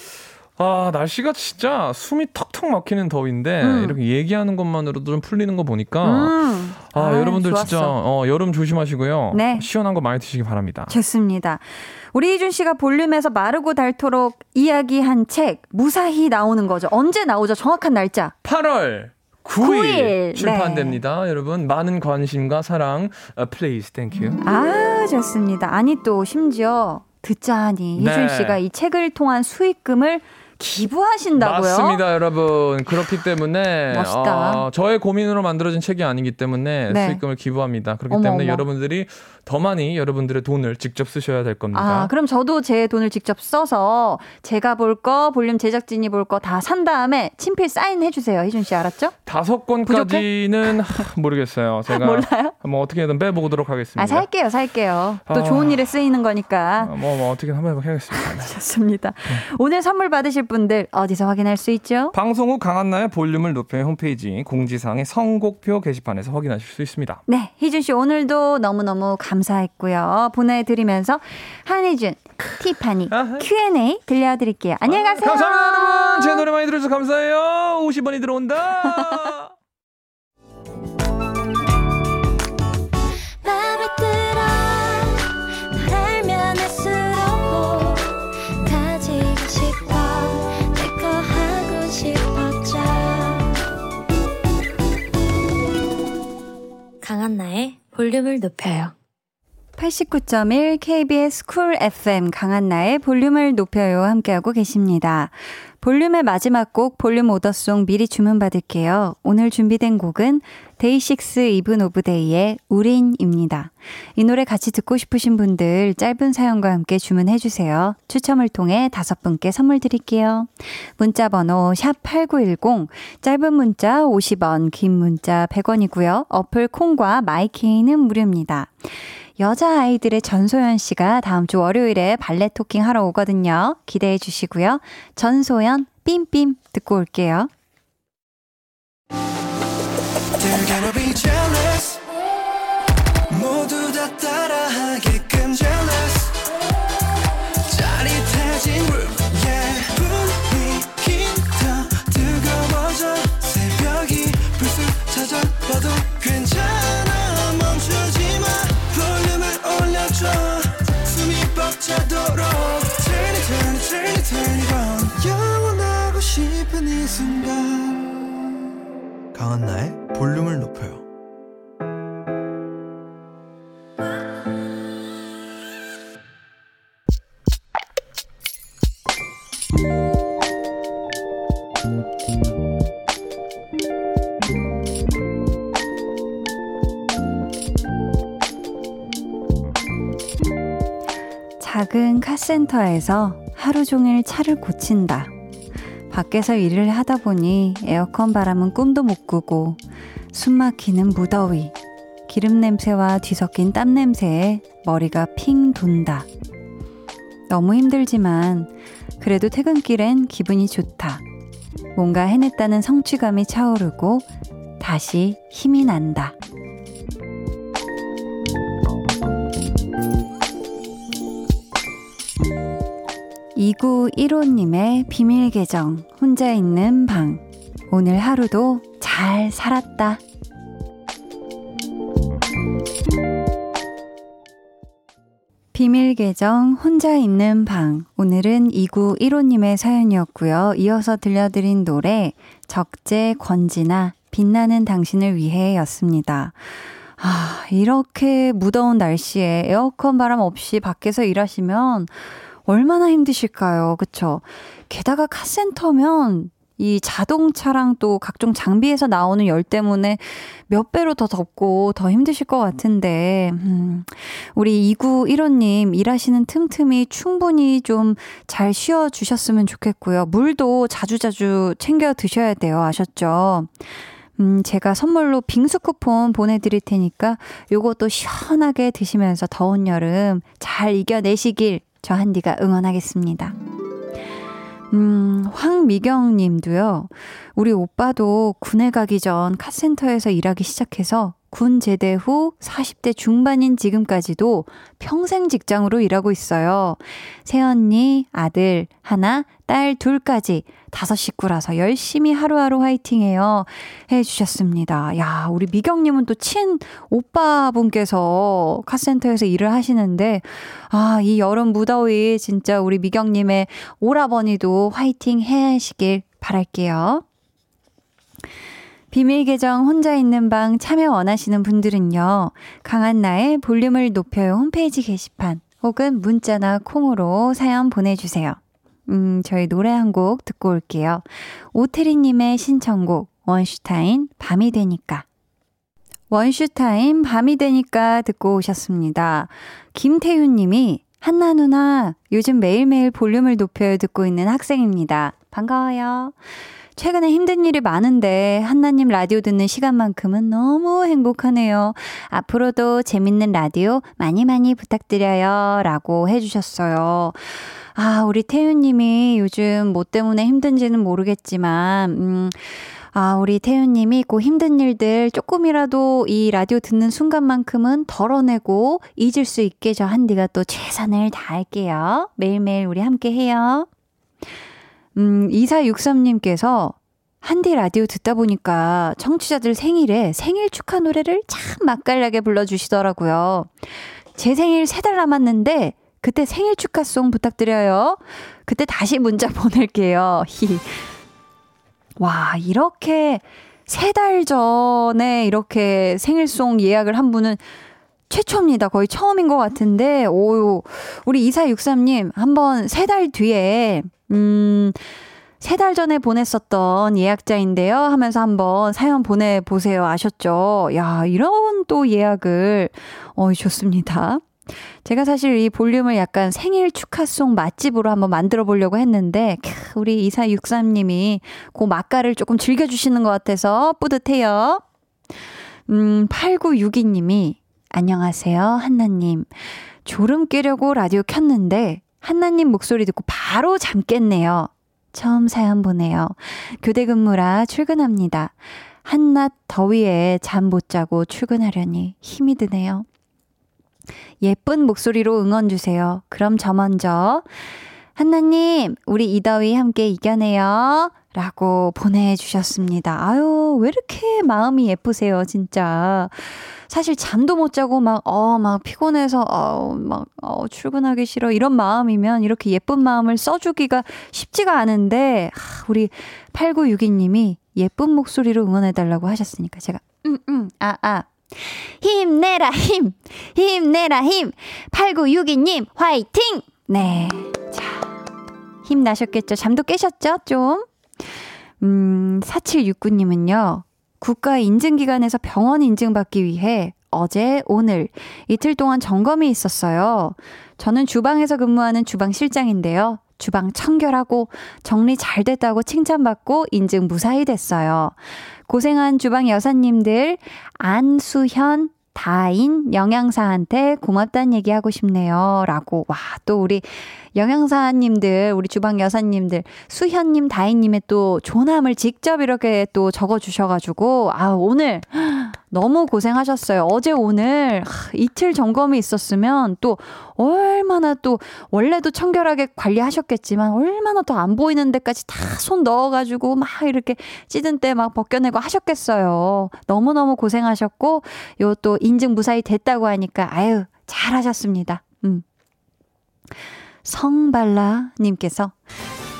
아, 날씨가 진짜 숨이 턱턱 막히는 더위인데 음. 이렇게 얘기하는 것만으로도 좀 풀리는 거 보니까 음. 아, 아유, 여러분들 좋았어. 진짜 어, 여름 조심하시고요. 네. 시원한 거 많이 드시기 바랍니다. 좋습니다. 우리 희준 씨가 볼륨에서 마르고 닳도록 이야기한 책 무사히 나오는 거죠. 언제 나오죠? 정확한 날짜. 8월 9일, 9일, 출판됩니다. 여러분 많은 관심과 사랑 어, please thank you. 아, 좋습니다. 아니 또 심지어 듣자하니 네. 희준 씨가 이 책을 통한 수익금을 기부하신다고요? 맞습니다, 여러분. 그렇기 때문에 멋있다. 어, 저의 고민으로 만들어진 책이 아니기 때문에 네. 수익금을 기부합니다. 그렇기 어머, 때문에 어머. 여러분들이 더 많이 여러분들의 돈을 직접 쓰셔야 될 겁니다. 아, 그럼 저도 제 돈을 직접 써서 제가 볼 거, 볼륨 제작진이 볼 거 다 산 다음에 친필 사인해 주세요. 희준 씨 알았죠? 다섯 권까지는 하, 모르겠어요. 제가 몰라요? 뭐 어떻게든 빼보도록 하겠습니다. 아, 살게요, 살게요. 또 아. 좋은 일에 쓰이는 거니까. 어, 뭐, 뭐 어떻게 한번 해보겠습니다. 네. 좋습니다. 오늘 선물 받으실 분들 어디서 확인할 수 있죠? 방송 후 강한나의 볼륨을 높여 홈페이지 공지사항의 선곡표 게시판에서 확인하실 수 있습니다. 네, 희준 씨 오늘도 너무너무 감사했고요. 보내드리면서 한희준, 티파니. Q&A 들려드릴게요. 안녕히 가세요. 감사합니다, 여러분. 제 노래 많이 들어주셔서 감사해요. 50원이 들어온다. 강한나의 볼륨을 높여요 89.1 KBS 쿨 FM 강한나의 볼륨을 높여요 함께하고 계십니다. 볼륨의 마지막 곡 볼륨 order song 미리 주문받을게요. 오늘 준비된 곡은 데이식스 Even of Day의 우린입니다. 이 노래 같이 듣고 싶으신 분들 짧은 사연과 함께 주문해 주세요. 추첨을 통해 다섯 분께 선물 드릴게요. 문자 번호 샵8910 짧은 문자 50원 긴 문자 100원이고요. 어플 콩과 마이케이는 무료입니다. 여자 아이들의 전소연 씨가 다음 주 월요일에 valet talking 하러 오거든요. 기대해 주시고요. 전소연 삠삠 듣고 올게요. 강한나의 볼륨을 높여요. 작은 카센터에서 하루 종일 차를 고친다. 밖에서 일을 하다 보니 에어컨 바람은 꿈도 못 꾸고 숨 막히는 무더위, 기름 냄새와 뒤섞인 땀 냄새에 머리가 핑 돈다. 너무 힘들지만 그래도 퇴근길엔 기분이 좋다. 뭔가 해냈다는 성취감이 차오르고 다시 힘이 난다. 2915님의 비밀 계정, 혼자 있는 방. 오늘 하루도 잘 살았다. 비밀 계정, 혼자 있는 방. 오늘은 2915님의 사연이었고요. 이어서 들려드린 노래, 적재 권지나 빛나는 당신을 위해 였습니다. 아, 이렇게 무더운 날씨에 에어컨 바람 없이 밖에서 일하시면 얼마나 힘드실까요? 그쵸? 게다가 카센터면 이 자동차랑 또 각종 장비에서 나오는 열 때문에 몇 배로 더 덥고 더 힘드실 것 같은데, 음, 우리 2915님 일하시는 틈틈이 충분히 좀 잘 쉬어 주셨으면 좋겠고요. 물도 자주자주 챙겨 드셔야 돼요. 아셨죠? 음, 제가 선물로 빙수 쿠폰 보내드릴 테니까 요것도 시원하게 드시면서 더운 여름 잘 이겨내시길 저 한디가 응원하겠습니다. 음, 황미경 님도요. 우리 오빠도 군에 가기 전 카센터에서 일하기 시작해서 군 제대 후 40대 중반인 지금까지도 평생 직장으로 일하고 있어요. 새언니, 아들 하나, 딸 둘까지 다섯 식구라서 열심히 하루하루 화이팅해요. 해주셨습니다. 야, 우리 미경님은 또 친 오빠분께서 카센터에서 일을 하시는데, 아, 이 여름 무더위 진짜 우리 미경님의 오라버니도 화이팅 하시길 바랄게요. 비밀 계정 혼자 있는 방 참여 원하시는 분들은요. 강한나의 볼륨을 높여요 홈페이지 게시판 혹은 문자나 콩으로 사연 보내주세요. 음, 저희 노래 한 곡 듣고 올게요. 오태리님의 신청곡 원슈타인 밤이 되니까. 원슈타인 밤이 되니까 듣고 오셨습니다. 김태윤 님이 한나 누나 요즘 매일매일 볼륨을 높여 듣고 있는 학생입니다. 반가워요. 최근에 힘든 일이 많은데 한나님 라디오 듣는 시간만큼은 너무 행복하네요. 앞으로도 재밌는 라디오 많이 많이 부탁드려요. 라고 해주셨어요. 아, 우리 태윤님이 요즘 뭐 때문에 힘든지는 모르겠지만, 음, 아, 우리 태윤님이 그 힘든 일들 조금이라도 이 라디오 듣는 순간만큼은 덜어내고 잊을 수 있게 저 한디가 또 최선을 다할게요. 매일매일 우리 함께 해요. 음, 2463님께서 한디 라디오 듣다 보니까 청취자들 생일에 생일 축하 노래를 참 맛깔나게 불러주시더라고요. 제 생일 세 달 남았는데 그때 생일 축하송 부탁드려요. 그때 다시 문자 보낼게요. 와, 이렇게 세 달 전에 이렇게 생일송 예약을 한 분은 최초입니다. 거의 처음인 것 같은데, 오, 우리 2463님, 한번 세 달 뒤에, 음, 세 달 전에 보냈었던 예약자인데요. 하면서 한번 사연 보내보세요. 아셨죠? 야, 이런 또 예약을, 어, 좋습니다. 제가 사실 이 볼륨을 약간 생일 축하송 맛집으로 한번 만들어 보려고 했는데, 캬, 우리 2463님이 그 맛깔을 조금 즐겨주시는 것 같아서 뿌듯해요. 음, 8962님이, 안녕하세요, 한나님. 졸음 깨려고 라디오 켰는데, 한나님 목소리 듣고 바로 잠 깼네요. 처음 사연 보내요. 교대 근무라 출근합니다. 한낮 더위에 잠 못 자고 출근하려니 힘이 드네요. 예쁜 목소리로 응원 주세요. 그럼 저 먼저. 한나님, 우리 이 더위 함께 이겨내요. 라고 보내주셨습니다. 아유, 왜 이렇게 마음이 예쁘세요, 진짜. 사실 잠도 못 자고 막, 어, 막 피곤해서, 어, 막, 어, 출근하기 싫어. 이런 마음이면 이렇게 예쁜 마음을 써주기가 쉽지가 않은데, 하, 우리 8962님이 예쁜 목소리로 응원해달라고 하셨으니까 제가, 음, 음, 아, 아. 힘내라, 힘! 힘내라, 힘! 8962님, 화이팅! 네. 자, 힘 나셨겠죠? 잠도 깨셨죠? 좀? 음, 4769님은요, 국가 인증기관에서 병원 인증받기 위해 어제, 오늘 이틀 동안 점검이 있었어요. 저는 주방에서 근무하는 주방 실장인데요. 주방 청결하고 정리 잘 됐다고 칭찬받고 인증 무사히 됐어요. 고생한 주방 여사님들 안수현 다인 영양사한테 고맙다는 얘기 하고 싶네요. 라고. 와, 또 우리 영양사님들, 우리 주방 여사님들, 수현님, 다인님의 또 조남을 직접 이렇게 또 적어주셔가지고, 아, 오늘 너무 고생하셨어요. 어제 오늘 이틀 점검이 있었으면 또 얼마나 또 원래도 청결하게 관리하셨겠지만 얼마나 더 안 보이는 데까지 다 손 넣어가지고 막 이렇게 찌든 때 막 벗겨내고 하셨겠어요. 너무너무 고생하셨고, 요 또 인증 무사히 됐다고 하니까 아유, 잘하셨습니다. 음. 성발라님께서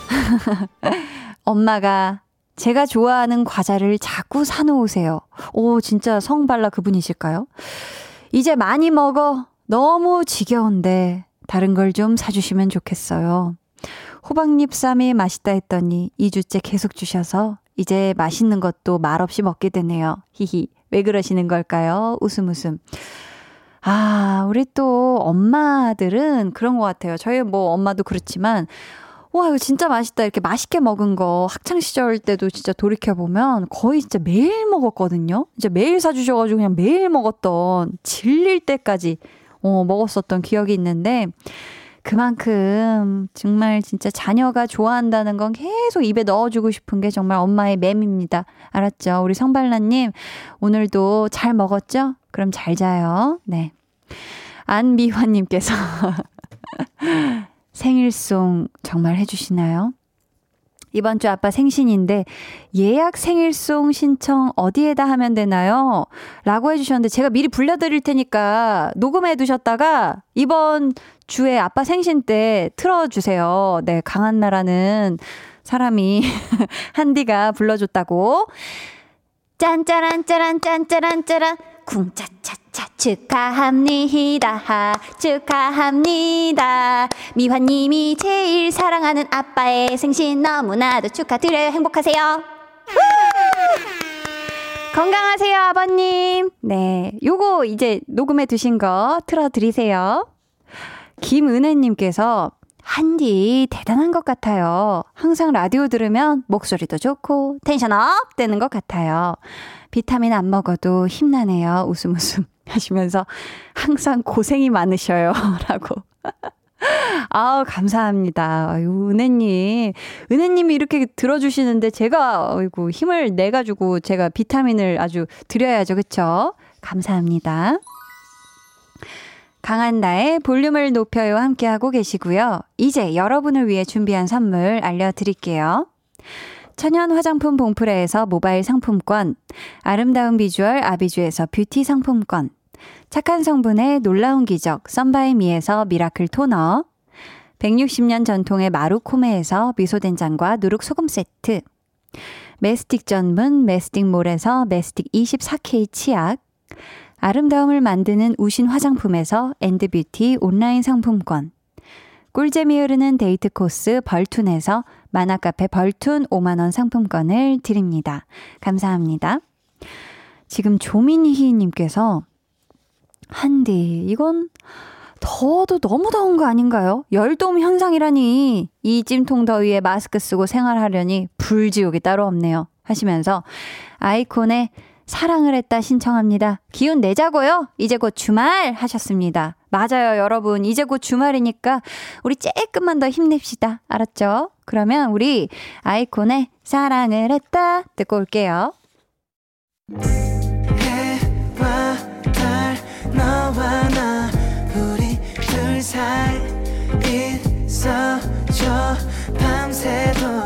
엄마가 제가 좋아하는 과자를 자꾸 사놓으세요. 오, 진짜 성발라 그분이실까요? 이제 많이 먹어. 너무 지겨운데 다른 걸 좀 사주시면 좋겠어요. 호박잎 쌈이 맛있다 했더니 2주째 계속 주셔서 이제 맛있는 것도 말없이 먹게 되네요. 히히. 왜 그러시는 걸까요? 웃음 웃음. 아, 우리 또 엄마들은 그런 것 같아요. 저희 뭐 엄마도 그렇지만 와, 이거 진짜 맛있다. 이렇게 맛있게 먹은 거 학창시절 때도 진짜 돌이켜보면 거의 진짜 매일 먹었거든요. 진짜 매일 사주셔가지고 그냥 매일 먹었던 질릴 때까지 어, 먹었었던 기억이 있는데 그만큼 정말 진짜 자녀가 좋아한다는 건 계속 입에 넣어주고 싶은 게 정말 엄마의 맴입니다. 알았죠? 우리 성발라님, 오늘도 잘 먹었죠? 그럼 잘 자요. 네. 안미화님께서 생일송 정말 해주시나요? 이번 주 아빠 생신인데 예약 생일송 신청 어디에다 하면 되나요? 라고 해주셨는데 제가 미리 불러드릴 테니까 녹음해 두셨다가 이번 주에 아빠 생신 때 틀어주세요. 네, 강한나라는 사람이 한디가 불러줬다고. 짠짜란 짜란 짠짜란 짜란 쿵짜차차 축하합니다 축하합니다 미화님이 제일 사랑하는 아빠의 생신 너무나도 축하드려요 행복하세요 건강하세요, 아버님. 네. 요거 이제 녹음해 두신 거 틀어드리세요. 김은혜님께서 한디 대단한 것 같아요. 항상 라디오 들으면 목소리도 좋고 tension up 되는 것 같아요. 비타민 안 먹어도 힘나네요. 웃음 웃음 하시면서 항상 고생이 많으셔요. 라고. 아우, 감사합니다. 아유, 은혜님. 은혜님이 이렇게 들어주시는데 제가, 아이고, 힘을 내가지고 제가 비타민을 아주 드려야죠. 그쵸? 감사합니다. 강한나의 볼륨을 높여요 함께하고 계시고요. 이제 여러분을 위해 준비한 선물 알려드릴게요. 천연 화장품 봉프레에서 모바일 상품권, 아름다운 비주얼 아비주에서 뷰티 상품권, 착한 성분의 놀라운 기적 썬바이미에서 미라클 토너, 160년 전통의 마루코메에서 미소된장과 누룩소금 세트, 메스틱 전문 메스틱몰에서 메스틱 24K 치약, 아름다움을 만드는 우신 화장품에서 엔드뷰티 온라인 상품권, 꿀잼이 흐르는 데이트 코스 벌툰에서 만화카페 벌툰 5만원 상품권을 드립니다. 감사합니다. 지금 조민희님께서 한디, 이건 더워도 너무 더운 거 아닌가요? 열돔 현상이라니 이 찜통 더위에 마스크 쓰고 생활하려니 불지옥이 따로 없네요. 하시면서 아이콘의 사랑을 했다 신청합니다. 기운 내자고요. 이제 곧 주말 하셨습니다. 맞아요, 여러분. 이제 곧 주말이니까 우리 조금만 더 힘냅시다. 알았죠? 그러면 우리 아이콘의 사랑을 했다 듣고 올게요. 밤새도록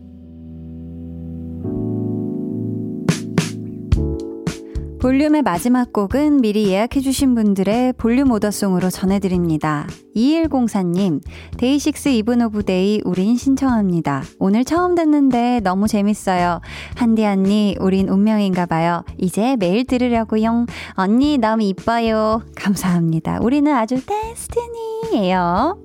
볼륨의 마지막 곡은 미리 예약해주신 분들의 볼륨 오더송으로 전해드립니다. 2104님, 데이식스 이븐 오브 데이 우린 신청합니다. 오늘 처음 듣는데 너무 재밌어요. 한디 언니, 우린 운명인가봐요. 이제 매일 들으려고요. 언니 너무 이뻐요. 감사합니다. 우리는 아주 destiny예요.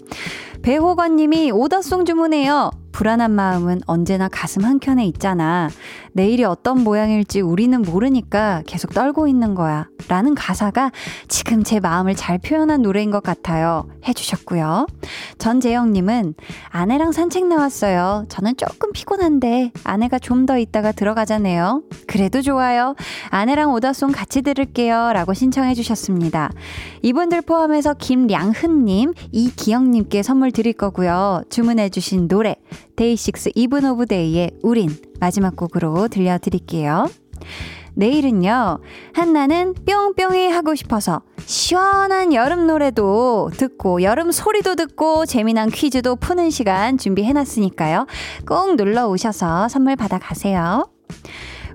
배호건님이 오더송 주문해요. 불안한 마음은 언제나 가슴 한켠에 있잖아. 내일이 어떤 모양일지 우리는 모르니까 계속 떨고 있는 거야. 라는 가사가 지금 제 마음을 잘 표현한 노래인 것 같아요. 해주셨고요. 전재영님은 아내랑 산책 나왔어요. 저는 조금 피곤한데 아내가 좀 더 있다가 들어가자네요. 그래도 좋아요. 아내랑 오다송 같이 들을게요. 라고 신청해 주셨습니다. 이분들 포함해서 김량흠님, 이기영님께 선물 드릴 거고요. 주문해 주신 노래 데이식스 이븐 오브 데이의 우린 마지막 곡으로 들려드릴게요. 내일은요, 한나는 뿅뿅이 하고 싶어서 시원한 여름 노래도 듣고 여름 소리도 듣고 재미난 퀴즈도 푸는 시간 준비해놨으니까요. 꼭 놀러 오셔서 선물 받아가세요.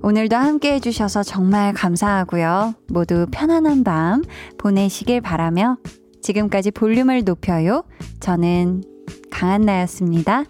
오늘도 함께 해주셔서 정말 감사하고요. 모두 편안한 밤 보내시길 바라며 지금까지 볼륨을 높여요. 저는 강한나였습니다.